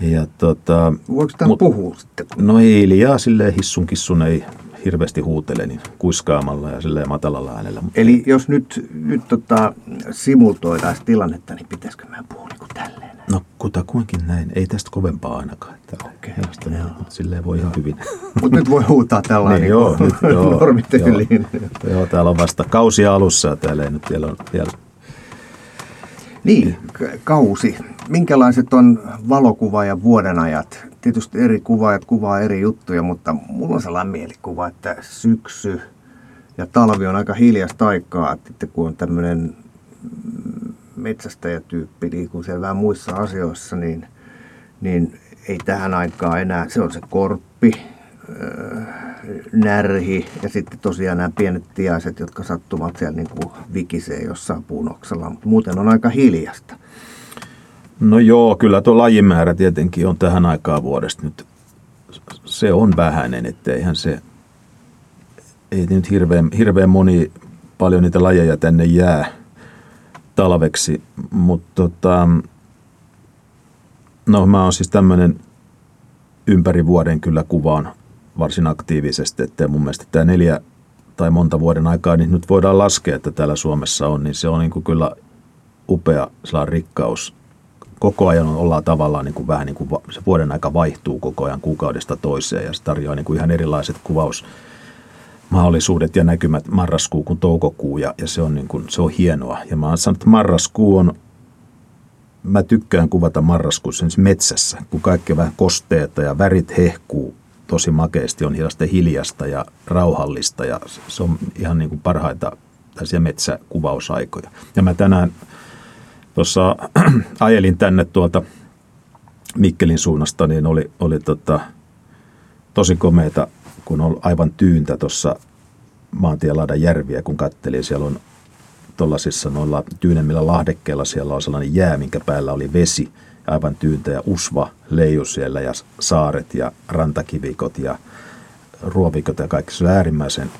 Ja tota, Voiko tämä mut, puhua sitten? No ei hiljaa, silleen hissun kissun ei hirveästi huutele, niin kuiskaamalla ja silleen matalalla äänellä. Mutta Eli jos nyt, nyt tota, simultoidaan tilannetta, niin pitäisikö mä puhua niin kuin tälleen? No kutakuinkin näin. Ei tästä kovempaa ainakaan. Okei, okay, näin, mutta silleen voi ihan hyvin. Mutta nyt voi huutaa tällainen niin, joo, nyt, joo, normityyliin. Joo, joo, täällä on vasta kausi alussa täällä ei nyt vielä vielä niin, kausi. Minkälaiset on valokuva ja vuodenajat? Tietysti eri kuvaajat kuvaa eri juttuja, mutta mulla on sellainen mielikuva, että syksy ja talvi on aika hiljasta aikaa, että kun on tämmöinen metsästäjätyyppi niin kuin siellä vähän muissa asioissa, niin, niin ei tähän aikaan enää, se on se korppi, närhi ja sitten tosiaan nämä pienet tiaiset, jotka sattuvat siellä niin kuin vikisee jossain puunoksella, mutta muuten on aika hiljasta. No joo, kyllä tuo lajimäärä tietenkin on tähän aikaan vuodesta nyt, se on vähäinen, että eihän se, ei nyt hirveän, hirveän moni, paljon niitä lajeja tänne jää talveksi, mutta tota, no mä oon siis tämmöinen ympäri vuoden kyllä kuvaan varsin aktiivisesti, että mun mielestä tämä neljä tai monta vuoden aikaa, niin nyt voidaan laskea, että täällä Suomessa on, niin se on niin kuin kyllä upea rikkaus. Koko ajan ollaan tavallaan niin kuin vähän niin kuin se vuoden aika vaihtuu koko ajan kuukaudesta toiseen ja se tarjoaa niin kuin ihan erilaiset kuvausmahdollisuudet ja näkymät marraskuu kuin toukokuu ja, ja se, on niin kuin, se on hienoa. Ja mä oon sanonut, että marraskuu on, mä tykkään kuvata marraskuussa metsässä, kun kaikki vähän kosteeta ja värit hehkuu tosi makeasti, on hidasta hiljasta ja rauhallista ja se on ihan niin kuin parhaita tällaisia metsäkuvausaikoja. Ja mä tänään tuossa ajelin tänne tuolta Mikkelin suunnasta, niin oli, oli tota, tosi komeita, kun on aivan tyyntä tuossa maantielladan järviä, kun kattelin. Siellä on tuollaisissa noilla tyynemmillä lahdekkeilla siellä on sellainen jää, minkä päällä oli vesi – aivan tyyntä ja usva leiju siellä ja saaret ja rantakivikot ja ruovikot ja kaikki. Se on äärimmäisen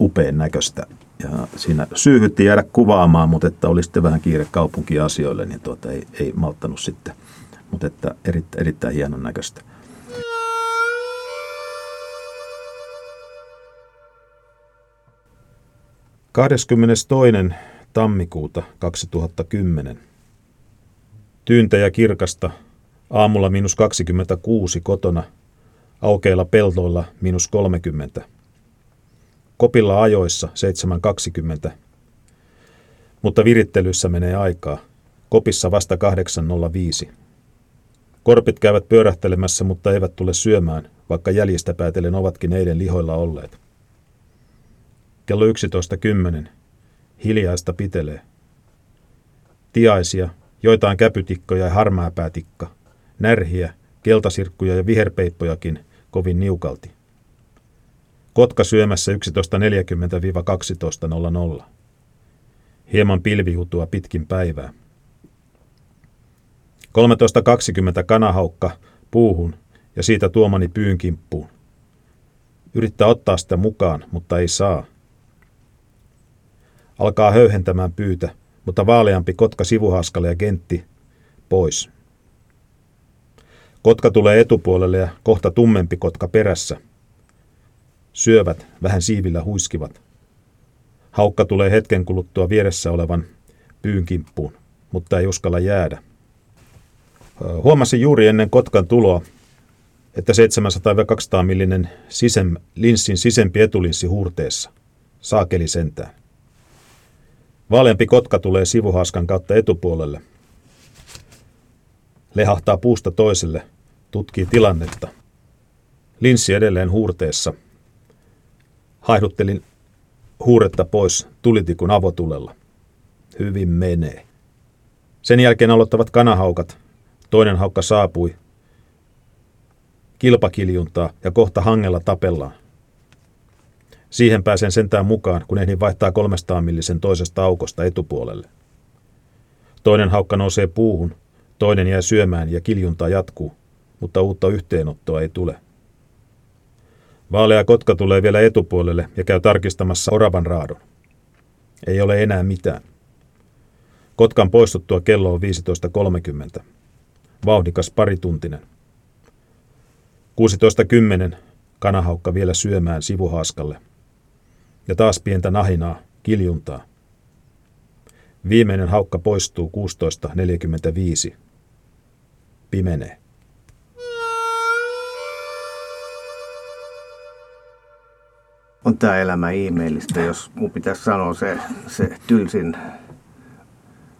upean näköistä. Ja siinä syyhytti jäädä kuvaamaan, mutta että oli sitten vähän kiire kaupunkiasioille, niin tuota ei, ei malttanut sitten. Mutta että erittäin, erittäin hienon näköistä. Kahdeskymmenestoinen tammikuuta 2010 Tyyntä ja kirkasta, aamulla minus 26 kotona, aukeilla peltoilla minus 30. Kopilla ajoissa 7.20. Mutta virittelyssä menee aikaa. Kopissa vasta 8.05. Korpit käyvät pyörähtelemässä, mutta eivät tule syömään, vaikka jäljistä päätellen ovatkin eilen lihoilla olleet. Kello 11.10. Hiljaista pitelee. Tiaisia, joitain käpytikkoja ja harmaapäätikka, närhiä, keltasirkkuja ja viherpeippojakin kovin niukalti. Kotka syömässä 11.40-12.00. Hieman pilvihutua pitkin päivää. 13.20 kanahaukka puuhun ja siitä tuomani pyyn kimppuun. Yrittää ottaa sitä mukaan, mutta ei saa. Alkaa höyhentämään pyytä, mutta vaaleampi kotka sivuhaskalle ja gentti pois. Kotka tulee etupuolelle ja kohta tummempi kotka perässä. Syövät, vähän siivillä huiskivat. Haukka tulee hetken kuluttua vieressä olevan pyyn kimppuun, mutta ei uskalla jäädä. Huomasin juuri ennen Kotkan tuloa, että 700-200 millinen sisem, linssin sisempi etulinssi huurteessa. Saakeli sentään. Vaaleampi kotka tulee sivuhaskan kautta etupuolelle. Lehahtaa puusta toiselle, tutkii tilannetta. Linssi edelleen huurteessa. Haiduttelin huuretta pois tulitikun avotulella. Hyvin menee. Sen jälkeen aloittavat kanahaukat. Toinen haukka saapui. Kilpakiljuntaa ja kohta hangella tapellaan. Siihen pääsen sentään mukaan, kun ehdin vaihtaa 300 millisen toisesta aukosta etupuolelle. Toinen haukka nousee puuhun, toinen jää syömään ja kiljunta jatkuu, mutta uutta yhteenottoa ei tule. Vaalea kotka tulee vielä etupuolelle ja käy tarkistamassa oravan raadon. Ei ole enää mitään. Kotkan poistuttua kello on 15.30. Vauhdikas parituntinen. 16.10. Kanahaukka vielä syömään sivuhaskalle – ja taas pientä nahinaa, kiljuntaa. Viimeinen haukka poistuu 16.45. Pimenee. On tämä elämä ihmeellistä, jos mun pitäisi sanoa se, se tylsin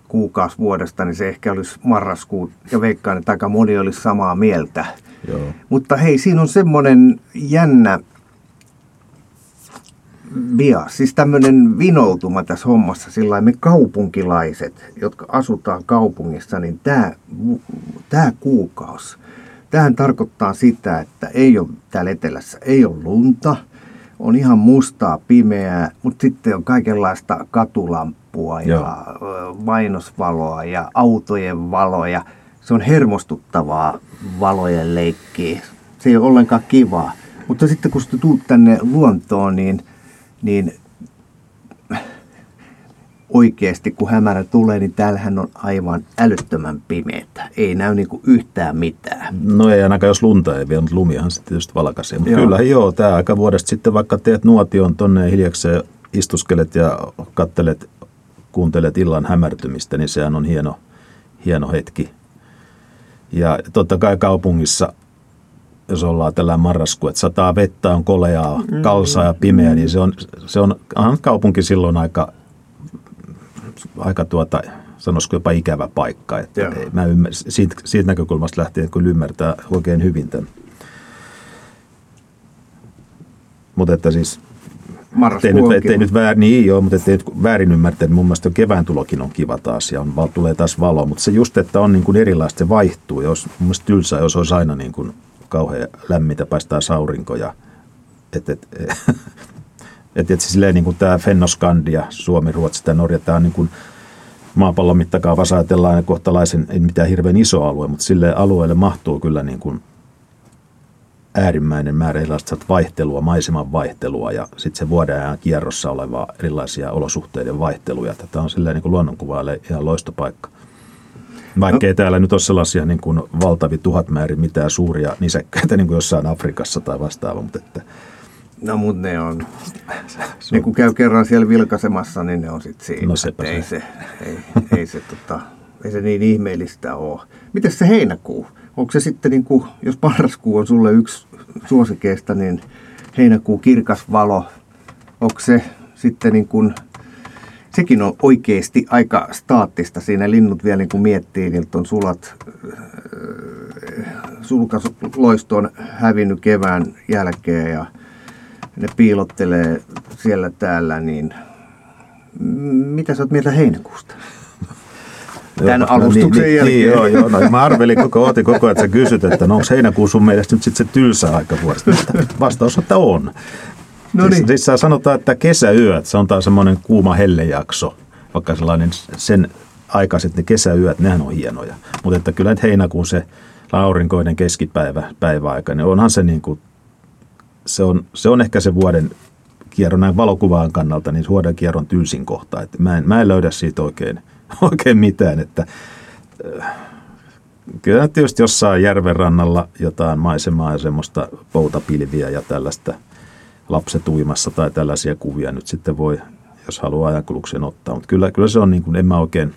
kuukausi vuodesta, niin se ehkä olisi marraskuu. Ja veikkaan, että aika moni olisi samaa mieltä. Joo. Mutta hei, siinä on semmoinen jännä bia, siis tämmöinen vinoutuma tässä hommassa, sillä me kaupunkilaiset, jotka asutaan kaupungissa, niin tämä, tämä kuukausi, tähän tarkoittaa sitä, että ei ole täällä etelässä, ei ole lunta, on ihan mustaa, pimeää, mutta sitten on kaikenlaista katulamppua ja Joo. mainosvaloa ja autojen valoja. Se on hermostuttavaa valojen leikkiä. Se ei ole ollenkaan kivaa. Mutta sitten kun tulet tänne luontoon, niin niin oikeasti kun hämärä tulee, niin täällähän on aivan älyttömän pimeätä. Ei näy niinku yhtään mitään. No ei ainakaan jos lunta ei vielä, mutta lumihan sitten tietysti valkaisee. Mutta kyllä joo, tämä aika vuodesta sitten vaikka teet nuotion tonne hiljakseen istuskelet ja kattelet, kuuntelet illan hämärtymistä, niin sehän on hieno, hieno hetki. Ja totta kai kaupungissa jos ollaan tällä marrasku, että sataa vettä, on koleaa, mm. kalsaa ja pimeä, niin se on, se on kaupunki silloin aika, aika tuota, sanoisiko jopa ikävä paikka. Että mä ymmär, siitä, siitä näkökulmasta lähtien, kun ymmärtää oikein hyvin tämän. Mutta että siis ettei nyt, ettei nyt väärin, niin joo, mutta ettei nyt väärin ymmärtää, että mun mielestä kevään tulokin on kiva taas ja on, tulee taas valo, mutta se just, että on niin kuin erilaista, se vaihtuu. Jos, mun mielestä tylsää, jos olisi aina niin kuin kauhean lämmintä, paistaa saurinko ja et, et, et, et, silleen niin kuin tämä Fennoskandia, Suomi, Ruotsi ja Norja, tämä on niin kuin maapallon mittakaavassa ajatellaan kohtalaisen, ei mitään hirveän iso alue, mutta sille alueelle mahtuu kyllä niin kuin äärimmäinen määrä erilaista vaihtelua, maiseman vaihtelua ja sitten se vuoden kierrossa olevaa erilaisia olosuhteiden vaihteluja. Tätä on silleen niin kuin luonnonkuvaille ihan loistopaikka. Vaikka ei täällä nyt ole sellaisia niin kuin valtavi tuhatmäärin mitään suuria nisäkkäitä niin kuin jossain Afrikassa tai vastaava, mutta että No mutta ne on, ne kun käy kerran siellä vilkaisemassa, niin ne on sitten siinä. No sepä se. Ei se, ei, ei, se, tota, ei se niin ihmeellistä ole. Miten se heinäkuu? Onko se sitten, niin kuin, jos marraskuu on sulle yksi suosikeista, niin heinäkuu kirkas valo, onko se sitten niin kuin sekin on oikeasti aika staattista. Siinä linnut vielä niin kuin miettii, niiltä on sulat äh, sulkasloisto on hävinnyt kevään jälkeen ja ne piilottelee siellä täällä, niin mitä sä oot mieltä heinäkuusta? Tämän Joo, alustuksen niin, jälkeen. Niin, joo, joo, no, mä arvelin koko, otin koko ajan, että sä kysyt, että no onko heinäkuu sun mielestä nyt sitten se tylsä aika vuodesta. Vastaus on, että on. No siis, niin. siis sä sanotaan, että kesäyöt, se on taas semmoinen kuuma hellejakso, vaikka sellainen sen aikaiset ne kesäyöt, nehän on hienoja. Mutta että kyllä nyt heinäkuun se aurinkoinen keskipäivä, päiväaika, niin onhan se niin kuin, se on, se on ehkä se vuoden kierron näin valokuvaan kannalta, niin vuoden kierron tylsin kohta. Että mä, en, mä en löydä siitä oikein, oikein mitään, että äh, kyllä tietysti jossain järven rannalla jotain maisemaa ja semmoista poutapilviä ja tällaista lapset uimassa tai tällaisia kuvia nyt sitten voi, jos haluaa ajankuluksen ottaa. Mutta kyllä, kyllä se on niin kuin, en mä oikein,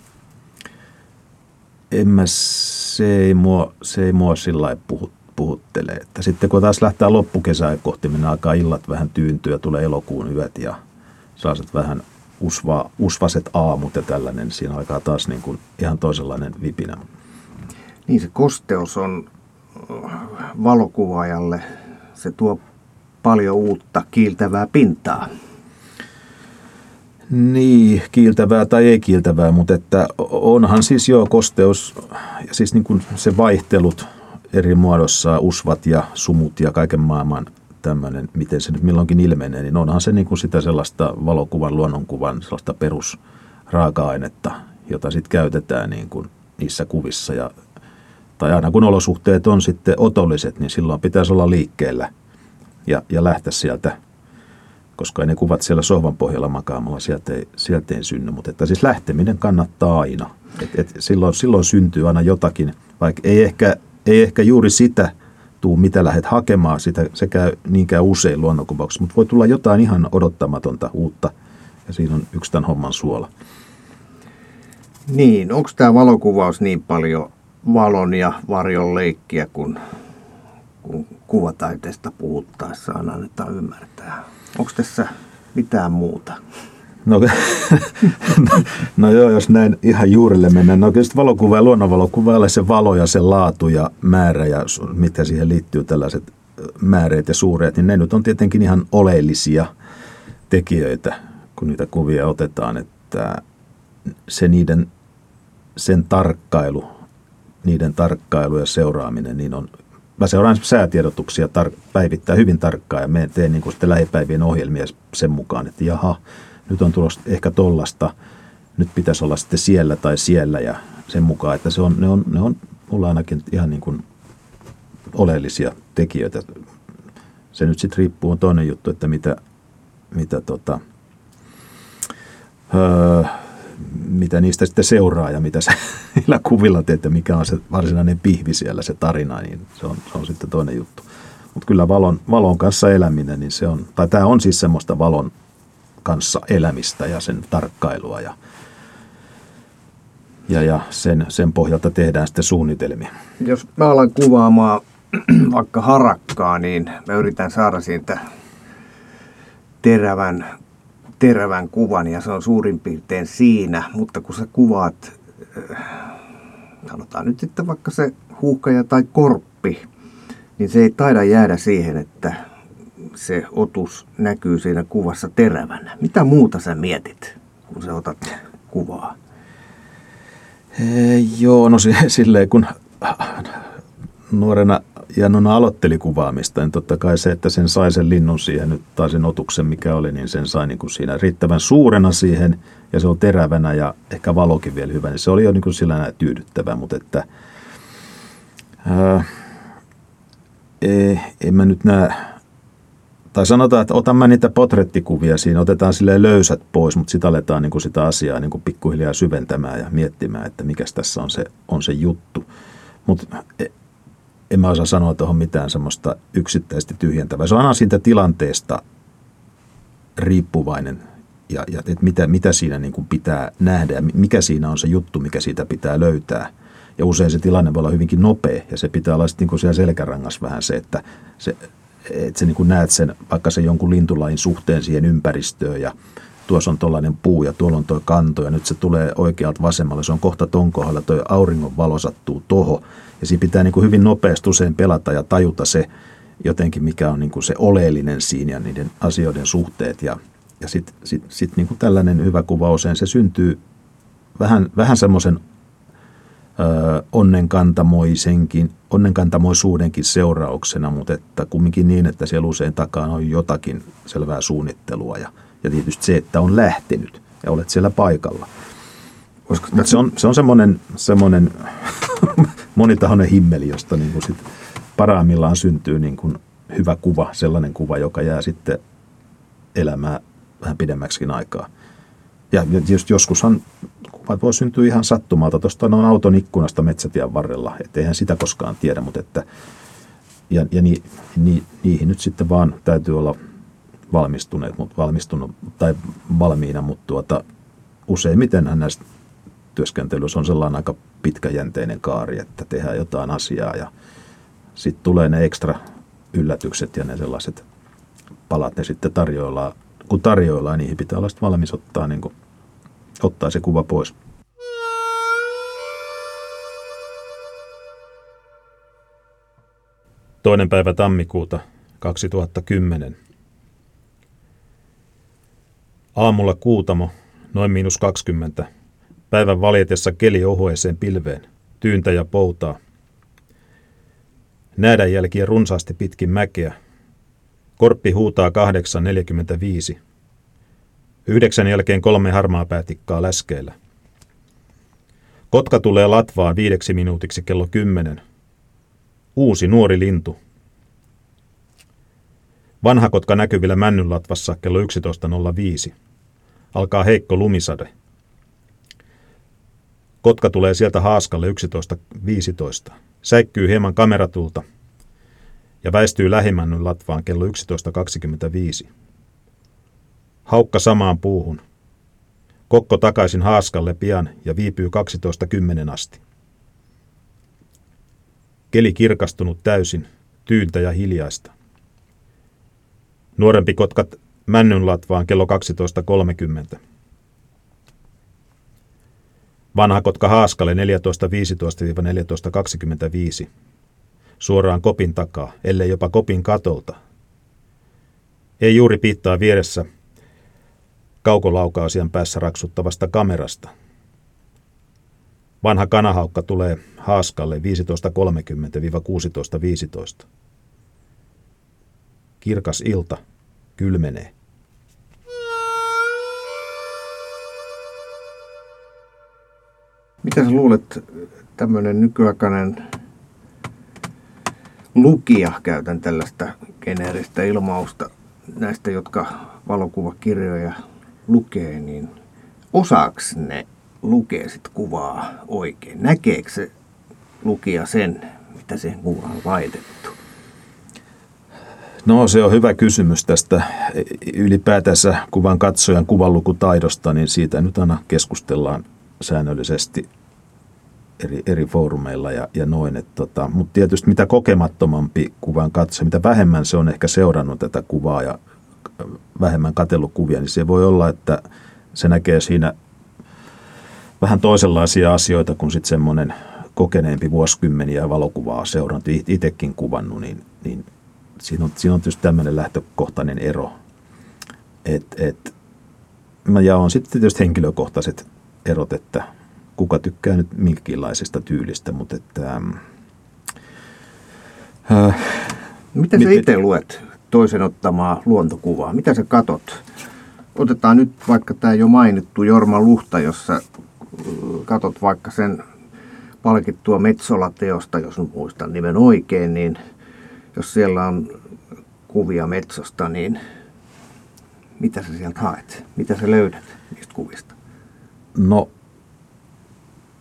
en mä, se ei mua, se ei mua sillä lailla puhu, puhuttele. Että sitten kun taas lähtee loppukesää kohti, niin alkaa illat vähän tyyntyä, tulee elokuun yöt ja sellaiset vähän usva, usvaset aamut ja tällainen, niin siinä alkaa taas niin kuin ihan toisenlainen vipinä. Niin se kosteus on valokuvaajalle, se tuo paljon uutta kiiltävää pintaa. Niin, kiiltävää tai ei kiiltävää, mutta että onhan siis jo kosteus, ja siis niin kuin se vaihtelut eri muodossa, usvat ja sumut ja kaiken maailman tämmöinen, miten se nyt milloinkin ilmenee, niin onhan se niin kuin sitä sellaista valokuvan, luonnonkuvan, sellaista perusraaka-ainetta, jota sitten käytetään niin kuin niissä kuvissa. Ja, tai aina kun olosuhteet on sitten otolliset, niin silloin pitäisi olla liikkeellä ja, ja lähteä sieltä koska ne kuvat siellä sohvan pohjalla makaamalla, sieltä ei, sieltä ei synny. Mutta että siis lähteminen kannattaa aina. Et, et silloin, silloin syntyy aina jotakin, vaikka ei ehkä, ei ehkä juuri sitä tuu, mitä lähdet hakemaan, sitä, se käy niinkään usein luonnonkuvauksessa, mutta voi tulla jotain ihan odottamatonta uutta, ja siinä on yksi tämän homman suola. Niin, onko tämä valokuvaus niin paljon valon ja varjon leikkiä, kun, kun kuvataiteesta puhuttaessa annetaan ymmärtää? Onko tässä mitään muuta? No, no joo, jos näin ihan juurille mennään. No kyllä valokuva ja luonnonvalokuvaajalle se valo ja se laatu ja määrä ja mitä siihen liittyy tällaiset määreet ja suureet, niin ne nyt on tietenkin ihan oleellisia tekijöitä, kun niitä kuvia otetaan, että se niiden, sen tarkkailu, niiden tarkkailu ja seuraaminen, niin on mä seuraan säätiedotuksia tar- päivittää hyvin tarkkaan ja me teen niin sitten lähipäivien ohjelmia sen mukaan, että jaha, nyt on tulossa ehkä tollasta, nyt pitäisi olla sitten siellä tai siellä ja sen mukaan, että se on, ne, on, ne on mulla ainakin ihan niin kuin oleellisia tekijöitä. Se nyt sitten riippuu, on toinen juttu, että mitä, mitä tota, öö, mitä niistä sitten seuraa ja mitä sä kuvilla teet ja mikä on se varsinainen pihvi siellä, se tarina, niin se on, se on sitten toinen juttu. Mutta kyllä valon, valon kanssa eläminen, niin se on, tai tämä on siis semmoista valon kanssa elämistä ja sen tarkkailua ja, ja, ja sen, sen pohjalta tehdään sitten suunnitelmia. Jos mä alan kuvaamaan vaikka harakkaa, niin mä yritän saada siitä terävän terävän kuvan ja se on suurin piirtein siinä, mutta kun sä kuvaat, sanotaan nyt sitten vaikka se huuhkaja tai korppi, niin se ei taida jäädä siihen, että se otus näkyy siinä kuvassa terävänä. Mitä muuta sä mietit, kun sä otat kuvaa? E, joo, no silleen kun nuorena Janona aloitteli kuvaamista, niin totta kai se, että sen sai sen linnun siihen nyt tai sen otuksen, mikä oli, niin sen sai niin kuin siinä riittävän suurena siihen ja se on terävänä ja ehkä valokin vielä hyvä, niin se oli jo niin kuin sillä tyydyttävä, mutta että ää, ei, en mä nyt näe, tai sanotaan, että otan mä niitä potrettikuvia siinä, otetaan sille löysät pois, mutta sitten aletaan niin kuin sitä asiaa niin kuin pikkuhiljaa syventämään ja miettimään, että mikä tässä on se, on se juttu. Mutta en mä osaa sanoa tuohon mitään semmoista yksittäisesti tyhjentävää. Se on aina siitä tilanteesta riippuvainen ja, ja että mitä, mitä siinä niin kuin pitää nähdä ja mikä siinä on se juttu, mikä siitä pitää löytää. Ja usein se tilanne voi olla hyvinkin nopea ja se pitää olla sitten niin siellä selkärangas vähän se, että, se, että sä niin kuin näet sen vaikka sen jonkun lintulain suhteen siihen ympäristöön ja tuossa on tuollainen puu ja tuolla on tuo kanto ja nyt se tulee oikealta vasemmalle. Se on kohta ton kohdalla, tuo auringon valo sattuu toho. Ja siinä pitää niin kuin hyvin nopeasti usein pelata ja tajuta se jotenkin, mikä on niin kuin se oleellinen siinä ja niiden asioiden suhteet. Ja, ja sitten sit, sit niin kuin tällainen hyvä kuva usein se syntyy vähän, vähän semmoisen onnenkantamoisenkin, onnenkantamoisuudenkin seurauksena, mutta että kumminkin niin, että siellä usein takaa on jotakin selvää suunnittelua ja, ja tietysti se, että on lähtenyt ja olet siellä paikalla. Koska se on, se on semmoinen, semmoinen monitahoinen himmeli, josta niin kuin sit parhaimmillaan syntyy niin kuin hyvä kuva, sellainen kuva, joka jää sitten elämään vähän pidemmäksikin aikaa. Ja just joskushan kuvat voi syntyä ihan sattumalta. Tuosta on auton ikkunasta metsätien varrella, että eihän sitä koskaan tiedä, mutta että ja, ja ni, ni, niihin nyt sitten vaan täytyy olla valmistuneet, mutta valmistunut tai valmiina, mutta tuota, useimmitenhän näistä työskentelyssä on sellainen aika pitkäjänteinen kaari, että tehdään jotain asiaa ja sitten tulee ne ekstra yllätykset ja ne sellaiset palat, ne sitten tarjoillaan, kun tarjoillaan, niihin pitää olla valmis ottaa niin kuin ottaa se kuva pois. Toinen päivä tammikuuta 2010. Aamulla Kuutamo, noin miinus 20. Päivän valjetessa keli ohueeseen pilveen, tyyntä ja poutaa. Näädänjälkiä runsaasti pitkin mäkeä. Korppi huutaa 8.45. Yhdeksän jälkeen kolme harmaa päätikkaa läskeillä. Kotka tulee latvaan viideksi minuutiksi kello kymmenen. Uusi nuori lintu. Vanha kotka näkyvillä männynlatvassa kello 11.05. Alkaa heikko lumisade. Kotka tulee sieltä haaskalle 11.15. Säikkyy hieman kameratulta ja väistyy lähimännyn latvaan kello 11.25. Haukka samaan puuhun. Kokko takaisin haaskalle pian ja viipyy 12.10 asti. Keli kirkastunut täysin, tyyntä ja hiljaista. Nuorempi kotkat männynlatvaan kello 12.30. Vanha kotka haaskalle 14.15-14.25. Suoraan kopin takaa, ellei jopa kopin katolta. Ei juuri piittaa vieressä kaukolaukaasian päässä raksuttavasta kamerasta. Vanha kanahaukka tulee haaskalle 15.30-16.15. Kirkas ilta kylmenee. Mitä sä luulet, tämmöinen nykyaikainen lukija, käytän tällaista geneeristä ilmausta näistä, jotka valokuvakirjoja lukee, niin osaaks ne lukee sit kuvaa oikein? Näkeekö se lukija sen, mitä siihen kuvaan on laitettu? No se on hyvä kysymys tästä ylipäätänsä kuvan katsojan kuvanlukutaidosta, niin siitä nyt aina keskustellaan säännöllisesti eri, eri foorumeilla ja, ja noin. Tota, Mutta tietysti mitä kokemattomampi kuvan katsoja, mitä vähemmän se on ehkä seurannut tätä kuvaa ja vähemmän katellukuvia, niin se voi olla, että se näkee siinä vähän toisenlaisia asioita kuin sitten semmoinen kokeneempi vuosikymmeniä valokuvaa seurannut, itsekin kuvannut, niin, niin siinä, on, siinä on tietysti tämmöinen lähtökohtainen ero. Et, et, mä jaon sitten tietysti henkilökohtaiset erot, että kuka tykkää nyt minkäkinlaisesta tyylistä, mutta että... Äh, Miten sä itse luet toisen ottamaa luontokuvaa. Mitä sä katot? Otetaan nyt vaikka tämä jo mainittu Jorma Luhta, jossa äh, katot vaikka sen palkittua Metsola-teosta, jos nyt muistan nimen oikein, niin jos siellä on kuvia Metsosta, niin mitä sä sieltä haet? Mitä sä löydät niistä kuvista? No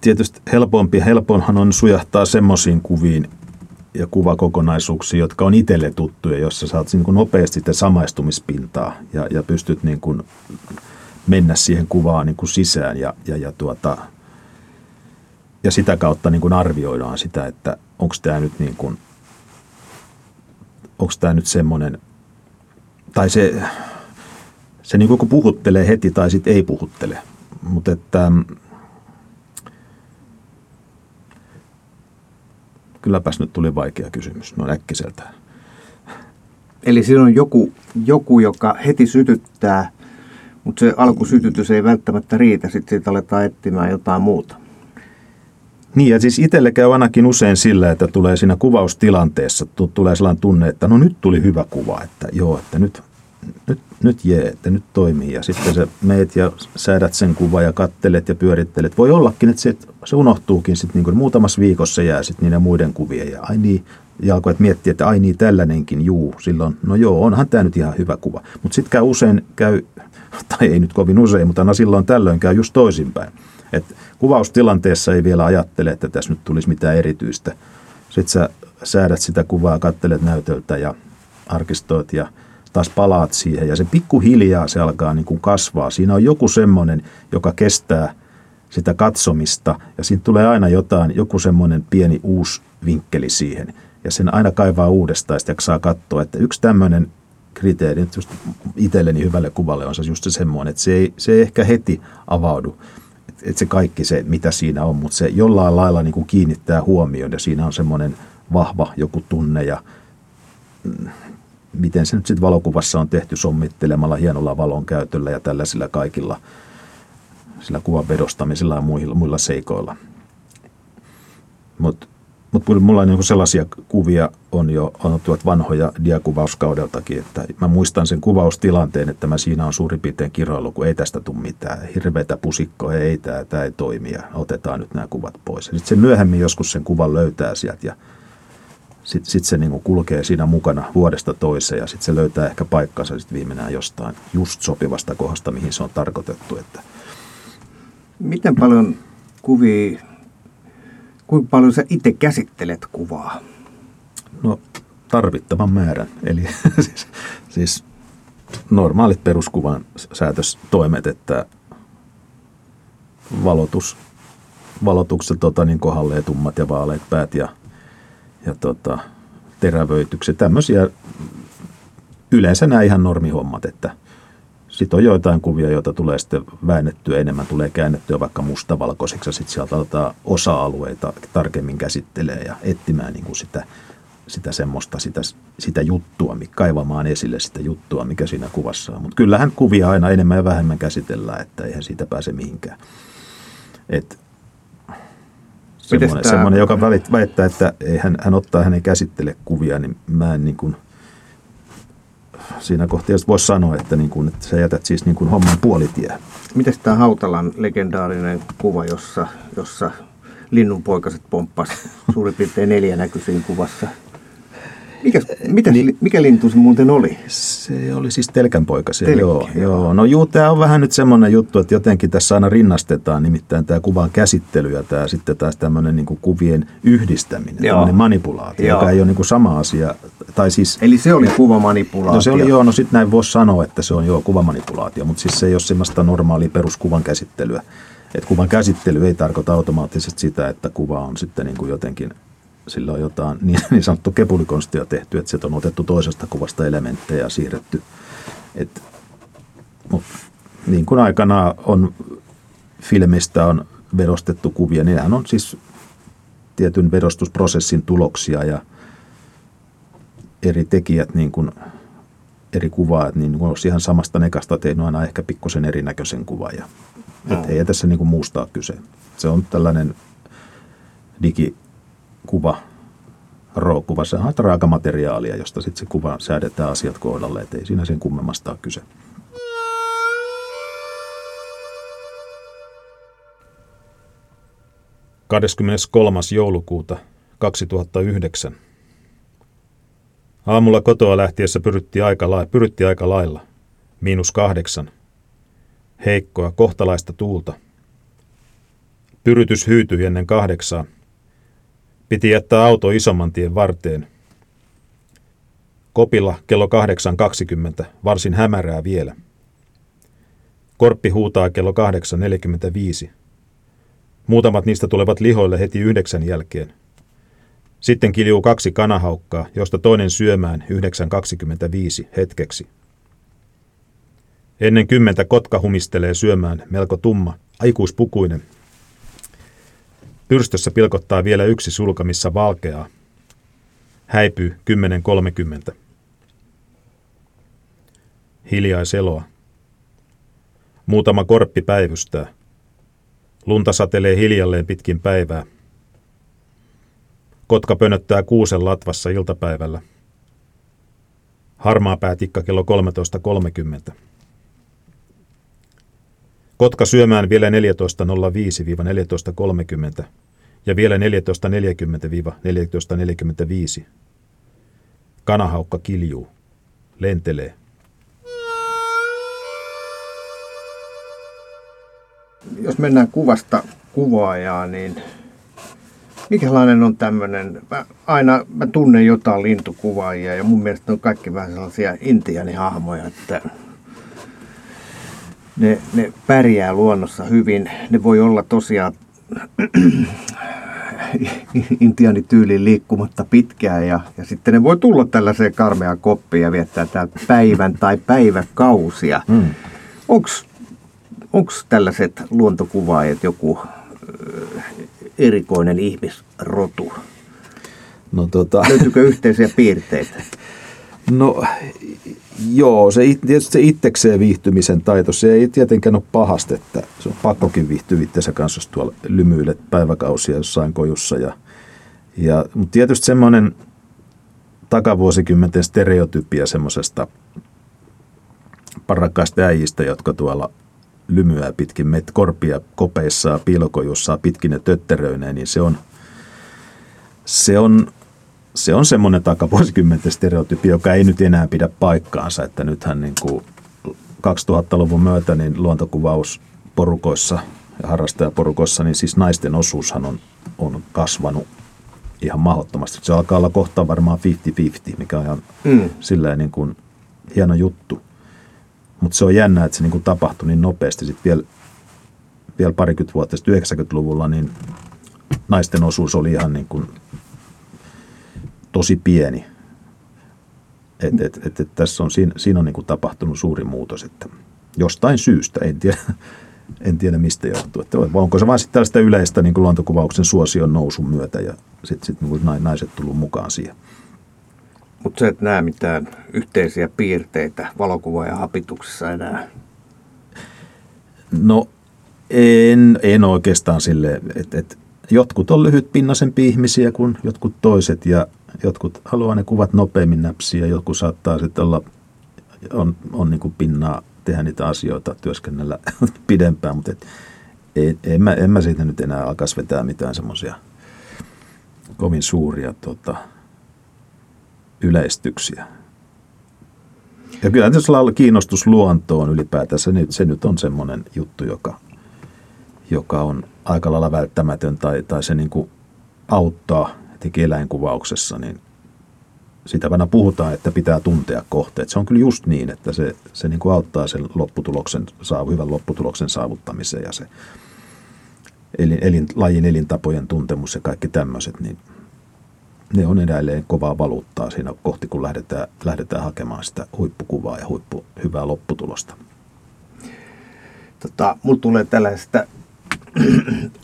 tietysti helpompi, helponhan on sujahtaa semmoisiin kuviin, ja kuvakokonaisuuksia, jotka on itselle tuttuja, jossa saat niin kuin nopeasti sitä samaistumispintaa ja, ja pystyt niin kuin mennä siihen kuvaan niin kuin sisään ja, ja, ja, tuota, ja sitä kautta niin kuin arvioidaan sitä, että onko tämä nyt niin kuin, onko tämä nyt semmoinen, tai se, se niin kuin puhuttelee heti tai sitten ei puhuttele. Mutta että kylläpäs nyt tuli vaikea kysymys, no äkkiseltä. Eli siinä on joku, joku, joka heti sytyttää, mutta se alkusytytys ei välttämättä riitä, sitten siitä aletaan etsimään jotain muuta. Niin ja siis itselle käy ainakin usein sillä, että tulee siinä kuvaustilanteessa, tulee sellainen tunne, että no nyt tuli hyvä kuva, että joo, että nyt, nyt, nyt jee, että nyt toimii. Ja sitten se meet ja säädät sen kuva ja kattelet ja pyörittelet. Voi ollakin, että se, se unohtuukin sitten niin muutamassa viikossa jää sitten niiden muiden kuvien. Ja ai niin, ja alkoi miettiä, että ai niin tällainenkin, juu, silloin, no joo, onhan tämä nyt ihan hyvä kuva. Mutta sitten käy usein, käy, tai ei nyt kovin usein, mutta aina silloin tällöin käy just toisinpäin. Et kuvaustilanteessa ei vielä ajattele, että tässä nyt tulisi mitään erityistä. Sitten sä säädät sitä kuvaa, kattelet näytöltä ja arkistoit ja taas palaat siihen. Ja se pikkuhiljaa se alkaa niin kuin kasvaa. Siinä on joku semmoinen, joka kestää sitä katsomista ja siinä tulee aina jotain, joku semmoinen pieni uusi vinkkeli siihen. Ja sen aina kaivaa uudestaan ja saa katsoa, että yksi tämmöinen kriteeri just itselleni hyvälle kuvalle on se just se semmoinen, että se ei, se ei ehkä heti avaudu että se kaikki se, mitä siinä on, mutta se jollain lailla niin kuin kiinnittää huomioon ja siinä on semmoinen vahva joku tunne ja mm, miten se nyt sitten valokuvassa on tehty sommittelemalla hienolla valon käytöllä ja tällaisilla kaikilla sillä kuvan vedostamisella ja muilla, muilla seikoilla. Mutta mutta mulla on niin sellaisia kuvia on jo on tuot vanhoja diakuvauskaudeltakin, että mä muistan sen kuvaustilanteen, että mä siinä on suurin piirtein kiroilu, kun ei tästä tule mitään. Hirveätä pusikkoa, ei tämä, tämä ei toimi ja otetaan nyt nämä kuvat pois. Sitten se myöhemmin joskus sen kuvan löytää sieltä ja sitten sit se niin kulkee siinä mukana vuodesta toiseen ja sitten se löytää ehkä paikkansa sitten viimeinen jostain just sopivasta kohdasta, mihin se on tarkoitettu. Että. Miten paljon kuvia Kuinka paljon sä itse käsittelet kuvaa? No tarvittavan määrän. Eli siis, siis normaalit peruskuvan säätöstoimet, että valotus, valotukset tota, niin kohdalleen tummat ja vaaleat päät ja, ja tota, terävöitykset. Tämmöisiä yleensä nämä ihan normihommat, että sitten on joitain kuvia, joita tulee sitten väännettyä enemmän, tulee käännettyä vaikka mustavalkoiseksi ja sitten sieltä aletaan osa-alueita tarkemmin käsittelee ja etsimään niin kuin sitä, sitä semmoista, sitä, sitä juttua, kaivamaan esille sitä juttua, mikä siinä kuvassa on. Mutta kyllähän kuvia aina enemmän ja vähemmän käsitellään, että eihän siitä pääse mihinkään. Et, semmoinen, semmoinen, joka väittää, että ei hän, hän ottaa, hän ei käsittele kuvia, niin mä en niin kuin – siinä kohtaa voisi sanoa, että, niin kuin, että sä jätät siis niin kuin homman puolitie. Miten tämä Hautalan legendaarinen kuva, jossa, jossa linnunpoikaset pomppas suurin piirtein neljä näkyisiin kuvassa? Mikä, mitä, niin, mikä lintu se muuten oli? Se oli siis telkänpoikasia, Telkki, joo, joo. No juu, tämä on vähän nyt semmoinen juttu, että jotenkin tässä aina rinnastetaan nimittäin tämä kuvan käsittely ja tämä sitten taas tämmöinen niin kuvien yhdistäminen, joo. tämmöinen manipulaatio, joo. joka ei ole niin kuin sama asia. Tai siis, Eli se oli kuvamanipulaatio? No se oli joo, no sitten näin voisi sanoa, että se on joo kuvamanipulaatio, mutta siis se ei ole semmoista normaalia peruskuvan käsittelyä. Että kuvan käsittely ei tarkoita automaattisesti sitä, että kuva on sitten niin kuin jotenkin sillä on jotain niin, niin sanottu kepulikonstia tehty, että se on otettu toisesta kuvasta elementtejä ja siirretty. Et, mut, niin kuin aikana on filmistä on vedostettu kuvia, niin nehän on siis tietyn vedostusprosessin tuloksia ja eri tekijät, niin kuin eri kuvaajat, niin olisi ihan samasta nekasta tehnyt aina ehkä pikkusen erinäköisen kuvan. Ja, no. et ei tässä niin kuin muusta ole kyse. Se on tällainen digi, kuva, RAW-kuva, se on raakamateriaalia, josta sitten se kuva säädetään asiat kohdalle, että ei siinä sen kummemmasta ole kyse. kolmas joulukuuta 2009. Aamulla kotoa lähtiessä pyrytti aika, la- pyrytti aika lailla. Miinus kahdeksan. Heikkoa, kohtalaista tuulta. Pyrytys hyytyi ennen kahdeksaa. Piti jättää auto isomman tien varteen. Kopilla kello 8.20, varsin hämärää vielä. Korppi huutaa kello 8.45. Muutamat niistä tulevat lihoille heti yhdeksän jälkeen. Sitten kiljuu kaksi kanahaukkaa, josta toinen syömään 9.25 hetkeksi. Ennen kymmentä kotka humistelee syömään melko tumma, aikuispukuinen. Pyrstössä pilkottaa vielä yksi sulka, missä valkeaa. Häipyy 10.30. Hiljaiseloa. Muutama korppi päivystää. Lunta satelee hiljalleen pitkin päivää. Kotka pönöttää kuusen latvassa iltapäivällä. Harmaa päätikka kello 13.30. Kotka syömään vielä 14.05-14.30 ja vielä 14.40-14.45. Kanahaukka kiljuu, lentelee. Jos mennään kuvasta kuvaajaa, niin mikälainen on tämmöinen, mä aina mä tunnen jotain lintukuvaajia ja mun mielestä ne on kaikki vähän sellaisia intianihahmoja, että ne, ne pärjää luonnossa hyvin. Ne voi olla tosiaan intiaanityyliin liikkumatta pitkään ja, ja sitten ne voi tulla tällaiseen karmeaan koppiin ja viettää täällä päivän tai päiväkausia. Hmm. Onko tällaiset luontokuvaajat joku erikoinen ihmisrotu? No, tota... Löytyykö yhteisiä piirteitä? No joo, se, tietysti se itsekseen viihtymisen taito, se ei tietenkään ole pahasta, että se on pakkokin viihtyä itseensä kanssa, jos tuolla lymyilet päiväkausia jossain kojussa. Ja, ja, mutta tietysti semmoinen takavuosikymmenten stereotypia semmoisesta parakkaista äijistä, jotka tuolla lymyää pitkin met korpia kopeissa piilokojussa pitkin ja niin se on, se on, se on semmoinen takavuosikymmenten stereotypia, joka ei nyt enää pidä paikkaansa, että nythän niin kuin 2000-luvun myötä niin luontokuvaus porukoissa ja harrastajaporukoissa, niin siis naisten osuushan on, on kasvanut ihan mahdottomasti. Se alkaa olla kohta varmaan 50-50, mikä on ihan mm. silleen niin kuin hieno juttu. Mutta se on jännä, että se niin kuin tapahtui niin nopeasti. Sitten vielä, vielä parikymmentä vuotta sitten 90-luvulla, niin naisten osuus oli ihan niin kuin tosi pieni. Et, et, et, et tässä on, siinä, siinä on niin kuin tapahtunut suuri muutos, että jostain syystä, en tiedä, en tiedä mistä johtuu. Että onko se vain sitten tällaista yleistä niin kuin luontokuvauksen suosion nousun myötä ja sitten sit, niin naiset tullut mukaan siihen. Mutta sä et näe mitään yhteisiä piirteitä valokuva- ja hapituksessa enää. No en, en oikeastaan sille, että et, jotkut on lyhytpinnasempi ihmisiä kuin jotkut toiset ja jotkut haluaa ne kuvat nopeammin näpsiä, jotkut saattaa sitten olla, on, on niin kuin pinnaa tehdä niitä asioita, työskennellä pidempään, mutta et, en, mä, en mä siitä nyt enää alkaisi vetää mitään semmoisia kovin suuria tota, yleistyksiä. Ja kyllä lailla kiinnostus luontoon ylipäätään, se nyt, se nyt on semmoinen juttu, joka, joka on aika lailla välttämätön tai, tai se niin kuin auttaa etenkin eläinkuvauksessa, niin sitä aina puhutaan, että pitää tuntea kohteet. Se on kyllä just niin, että se, se niin kuin auttaa sen lopputuloksen, hyvän lopputuloksen saavuttamiseen ja se elin, elin, lajin elintapojen tuntemus ja kaikki tämmöiset, niin ne on edelleen kovaa valuuttaa siinä kohti, kun lähdetään, lähdetään hakemaan sitä huippukuvaa ja huippu, hyvää lopputulosta. Tota, mulla tulee tällaista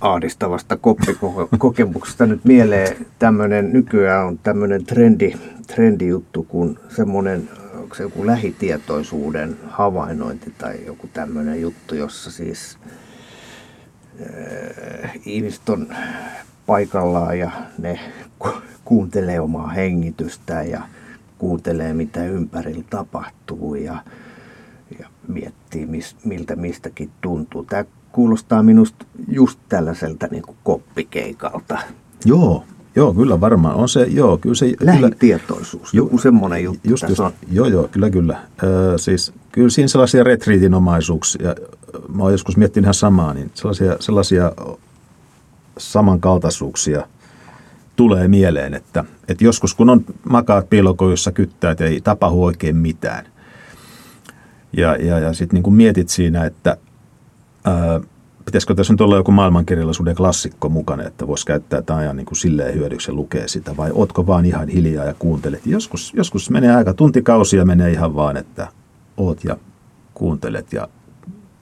ahdistavasta koppikokemuksesta nyt mieleen tämmöinen, nykyään on tämmöinen trendi, trendijuttu kuin semmoinen, onko se joku lähitietoisuuden havainnointi tai joku tämmöinen juttu, jossa siis äh, ihmiset on paikallaan ja ne kuuntelee omaa hengitystään ja kuuntelee mitä ympärillä tapahtuu ja, ja miettii mis, miltä mistäkin tuntuu. Tämä kuulostaa minusta just tällaiselta niin kuin koppikeikalta. Joo, joo, kyllä varmaan on se, joo, kyllä se... Lähitietoisuus, kyllä, joku semmoinen juttu just, just, on. Joo, joo, kyllä, kyllä. Ö, siis kyllä siinä sellaisia retriitinomaisuuksia, mä oon joskus miettinyt ihan samaa, niin sellaisia, sellaisia samankaltaisuuksia – tulee mieleen, että, että joskus kun on makaat piilokojussa kyttäät, ei tapahdu oikein mitään. Ja, ja, ja sitten niin mietit siinä, että ää, pitäisikö tässä nyt olla joku maailmankirjallisuuden klassikko mukana, että voisi käyttää tämän ajan niin kuin silleen hyödyksi lukea sitä, vai ootko vaan ihan hiljaa ja kuuntelet. Joskus, joskus menee aika tuntikausia menee ihan vaan, että oot ja kuuntelet ja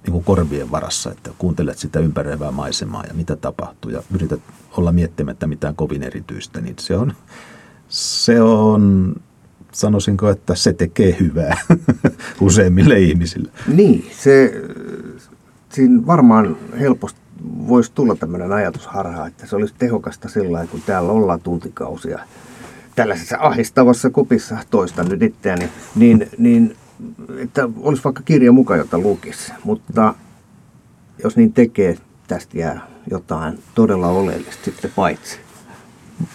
niin kuin korvien varassa, että kuuntelet sitä ympäröivää maisemaa ja mitä tapahtuu ja yrität olla miettimättä mitään kovin erityistä, niin se on, se on sanoisinko, että se tekee hyvää useimmille ihmisille. Niin, se, siinä varmaan helposti voisi tulla tämmöinen ajatusharha, että se olisi tehokasta sillä kun täällä ollaan tuntikausia tällaisessa ahistavassa kopissa, toista nyt itseäni, niin, niin että olisi vaikka kirja mukaan, jota lukisi. Mutta jos niin tekee, tästä jää jotain todella oleellista sitten paitsi.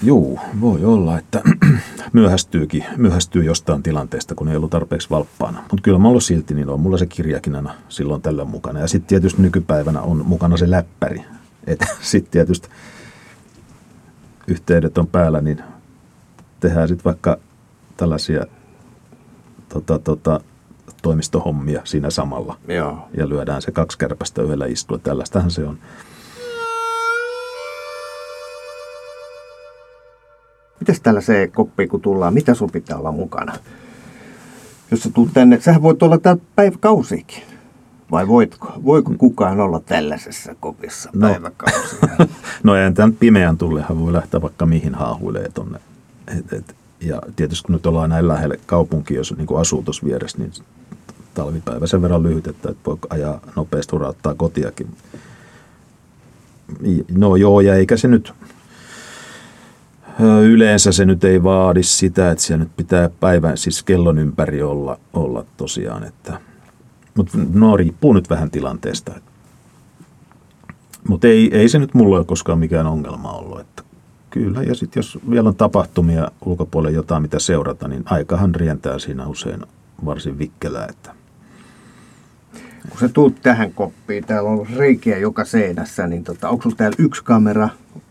Juu, voi olla, että myöhästyykin, myöhästyy jostain tilanteesta, kun ei ollut tarpeeksi valppaana. Mutta kyllä mulla silti, niin on mulla se kirjakin aina silloin tällöin mukana. Ja sitten tietysti nykypäivänä on mukana se läppäri. Sitten tietysti yhteydet on päällä, niin tehdään sitten vaikka tällaisia tota, tota, toimistohommia siinä samalla. Joo. Ja lyödään se kaksi kärpästä yhdellä istua. Tällaistähän se on. Mitäs se koppi, kun tullaan, mitä sun pitää olla mukana? Jos sä tulet tänne, sähän voit olla täällä päiväkausikin. Vai voitko? Voiko kukaan olla tällaisessa kopissa no. päiväkausia? no ei tämän pimeän tullehan voi lähteä vaikka mihin haahuilee tonne. Et, et, ja tietysti kun nyt ollaan näin lähelle kaupunkia, jos niin asuu tuossa vieressä, niin talvipäivä sen verran lyhyt, että voi ajaa nopeasti urauttaa kotiakin. No joo, ja eikä se nyt, yleensä se nyt ei vaadi sitä, että siellä nyt pitää päivän, siis kellon ympäri olla, olla tosiaan. Että, mutta no riippuu nyt vähän tilanteesta. Mutta ei, ei se nyt mulla ole koskaan mikään ongelma ollut. Että kyllä, ja sitten jos vielä on tapahtumia ulkopuolella jotain, mitä seurata, niin aikahan rientää siinä usein varsin vikkelää. Että. Kun sä tuut tähän koppiin, täällä on reikiä joka seinässä, niin tota, onko sulla täällä yksi kamera,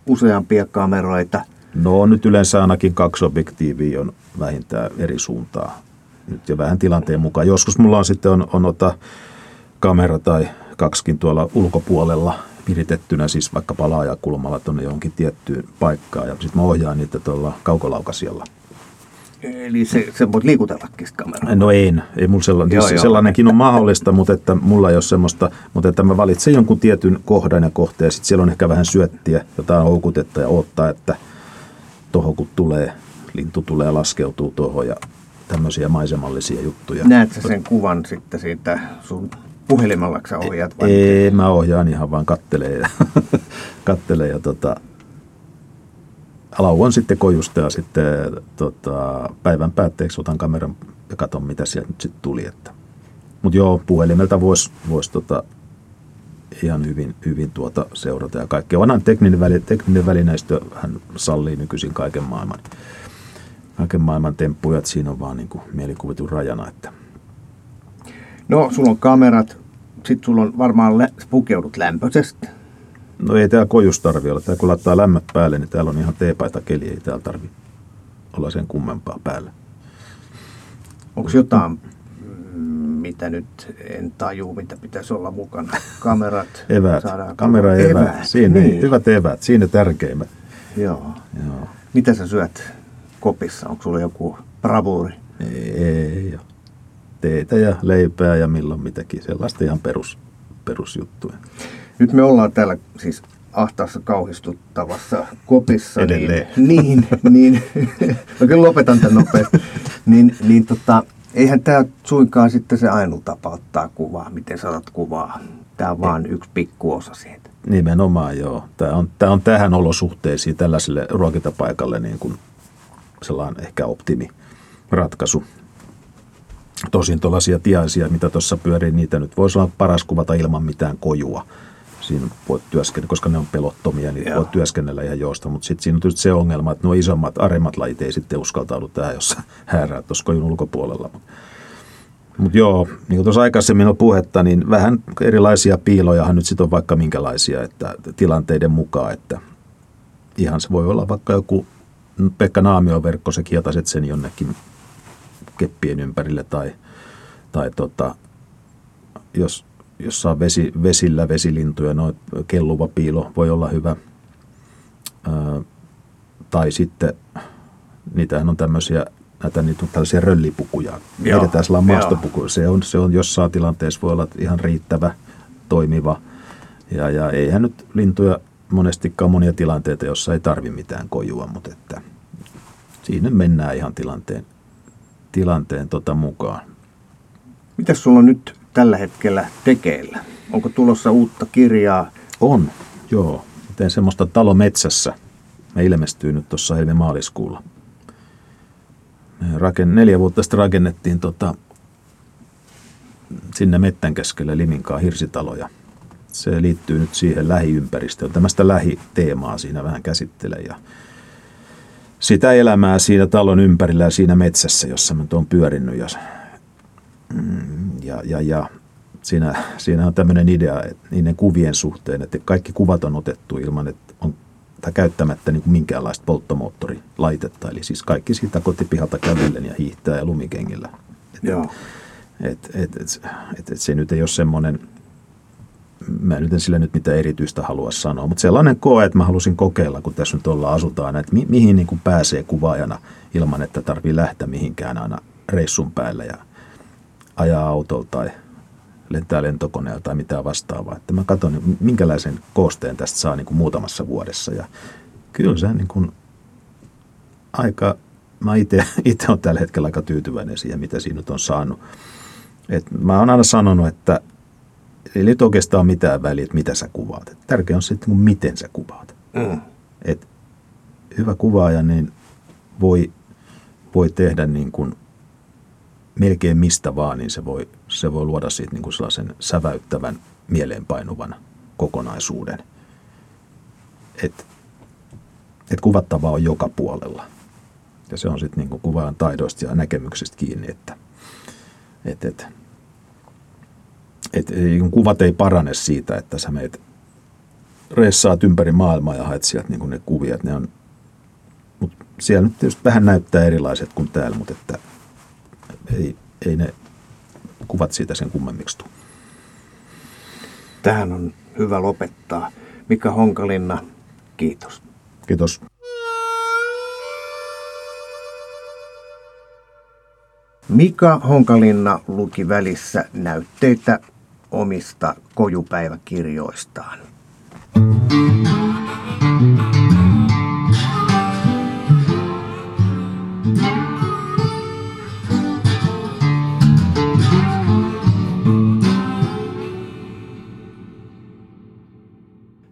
useampia kameroita – No nyt yleensä ainakin kaksi objektiivia on vähintään eri suuntaa. Nyt ja vähän tilanteen mukaan. Joskus mulla on sitten on, on ota kamera tai kaksikin tuolla ulkopuolella viritettynä, siis vaikka palaajakulmalla tuonne johonkin tiettyyn paikkaan. Ja sitten mä ohjaan niitä tuolla kaukolaukasialla. Eli se, se voit liikutellakin kameraa? No ei, ei mulla sellainen, joo, joo. sellainenkin on mahdollista, mutta että mulla ei ole semmoista, mutta että mä valitsen jonkun tietyn kohdan ja kohteen, ja sitten siellä on ehkä vähän syöttiä, jotain houkutetta ja odottaa, että – tuohon kun tulee, lintu tulee laskeutuu tuohon ja tämmöisiä maisemallisia juttuja. Näetkö sen kuvan sitten siitä sun puhelimella, sä ohjaat? Vai ei, mä ohjaan ihan vaan kattelee ja, kattelee ja tota, lauan sitten kojusta ja sitten tota, päivän päätteeksi otan kameran ja katson, mitä sieltä nyt sitten tuli. Mutta joo, puhelimelta voisi vois tota, ihan hyvin, hyvin tuota seurata ja kaikkea. Vanhan tekninen, väli, tekninen välineistö hän sallii nykyisin kaiken maailman, kaiken maailman temppuja, että siinä on vaan niin kuin mielikuvitun rajana. Että. No, sulla on kamerat, sitten sulla on varmaan lä- pukeudut lämpöisesti. No ei täällä kojus tarvi olla. Täällä kun laittaa lämmöt päälle, niin täällä on ihan teepaita keli, ei täällä tarvi olla sen kummempaa päällä. Onko jotain mitä nyt en taju, mitä pitäisi olla mukana. Kamerat. Eväät. Kamera eväät. eväät. Siinä, niin. Hyvät eväät. Siinä tärkeimmät. Joo. Joo. Mitä sä syöt kopissa? Onko sulla joku bravuuri? Ei, ei ole. Teitä ja leipää ja milloin mitäkin. Sellaista ihan perus, perusjuttuja. Nyt me ollaan täällä siis ahtaassa kauhistuttavassa kopissa. Niin- Edelleen. Niin, niin, niin no kyllä lopetan tämän nopeasti. Niin, niin tota, eihän tämä suinkaan sitten se ainut tapa ottaa kuvaa, miten saat kuvaa. Tämä on vain yksi pikkuosa siitä. Nimenomaan joo. Tämä on, tämä on tähän olosuhteisiin tällaiselle ruokintapaikalle niin kuin sellainen ehkä optimiratkaisu. Tosin tuollaisia tiaisia, mitä tuossa pyörii, niitä nyt voisi olla paras kuvata ilman mitään kojua. Siinä voit työskennellä, koska ne on pelottomia, niin Joo. voit työskennellä ihan joosta. Mutta sitten siinä on se ongelma, että nuo isommat, aremmat lajit ei sitten uskaltaudu tähän, jos häärää tuossa kojun ulkopuolella. Mutta joo, niin kuin tuossa aikaisemmin on puhetta, niin vähän erilaisia piilojahan nyt sitten on vaikka minkälaisia että tilanteiden mukaan, että ihan se voi olla vaikka joku Pekka Naamion verkko, se kietaset sen jonnekin keppien ympärille tai, tai tota, jos, jos saa vesi, vesillä vesilintuja, noin kelluva piilo voi olla hyvä. Ää, tai sitten niitähän on tämmöisiä näitä niitä tällaisia röllipukuja. Vedetään sellainen maastopuku. Se on, se on jossain tilanteessa voi olla ihan riittävä, toimiva. Ja, ja eihän nyt lintuja monestikaan monia tilanteita, jossa ei tarvi mitään kojua, mutta että siinä mennään ihan tilanteen, tilanteen tota mukaan. Mitäs sulla on nyt tällä hetkellä tekeillä? Onko tulossa uutta kirjaa? On, joo. Teen semmoista talo metsässä. Me ilmestyy nyt tuossa helmi-maaliskuulla. Me raken, neljä vuotta sitten rakennettiin tota, sinne mettän keskelle Liminkaa hirsitaloja. Se liittyy nyt siihen lähiympäristöön. Tämmöistä lähiteemaa siinä vähän käsittelen. Ja sitä elämää siinä talon ympärillä ja siinä metsässä, jossa mä nyt oon pyörinyt. Ja, ja, ja, ja siinä, siinä on tämmöinen idea että niiden kuvien suhteen, että kaikki kuvat on otettu ilman, että on tai käyttämättä niin kuin minkäänlaista polttomoottorilaitetta. Eli siis kaikki siitä kotipihalta kävellen ja hiihtää ja lumikengillä. Joo. Et, et, et, et, et se nyt ei ole semmoinen, mä nyt en sille nyt mitään erityistä halua sanoa, mutta sellainen koe, että mä halusin kokeilla, kun tässä nyt ollaan asutaan, että mi, mihin niin kuin pääsee kuvaajana ilman, että tarvii lähteä mihinkään aina reissun päälle ja ajaa autolla tai lentää lentokoneella tai mitään vastaavaa. Että mä katson, niin minkälaisen koosteen tästä saa niin kuin muutamassa vuodessa. Ja kyllä se niin kuin aika, mä itse olen tällä hetkellä aika tyytyväinen siihen, mitä siinä nyt on saanut. Et mä oon aina sanonut, että ei nyt oikeastaan mitään väliä, että mitä sä kuvaat. Et tärkeää on sitten, miten sä kuvaat. Mm. Et hyvä kuvaaja niin voi, voi tehdä niin kuin melkein mistä vaan, niin se voi, se voi luoda siitä niin kuin sellaisen säväyttävän, mieleenpainuvan kokonaisuuden. Et, et kuvattavaa on joka puolella. Ja se on sitten niin kuin kuvaajan taidoista ja näkemyksistä kiinni, että et, et, et, et, kuvat ei parane siitä, että sä meet reissaat ympäri maailmaa ja haet sieltä niin ne kuvia. Ne on, mut siellä nyt tietysti vähän näyttää erilaiset kuin täällä, mutta että ei, ei ne kuvat siitä sen kummemmiksi tule. Tähän on hyvä lopettaa. Mika Honkalinna, kiitos. Kiitos. Mika Honkalinna luki välissä näytteitä omista kojupäiväkirjoistaan.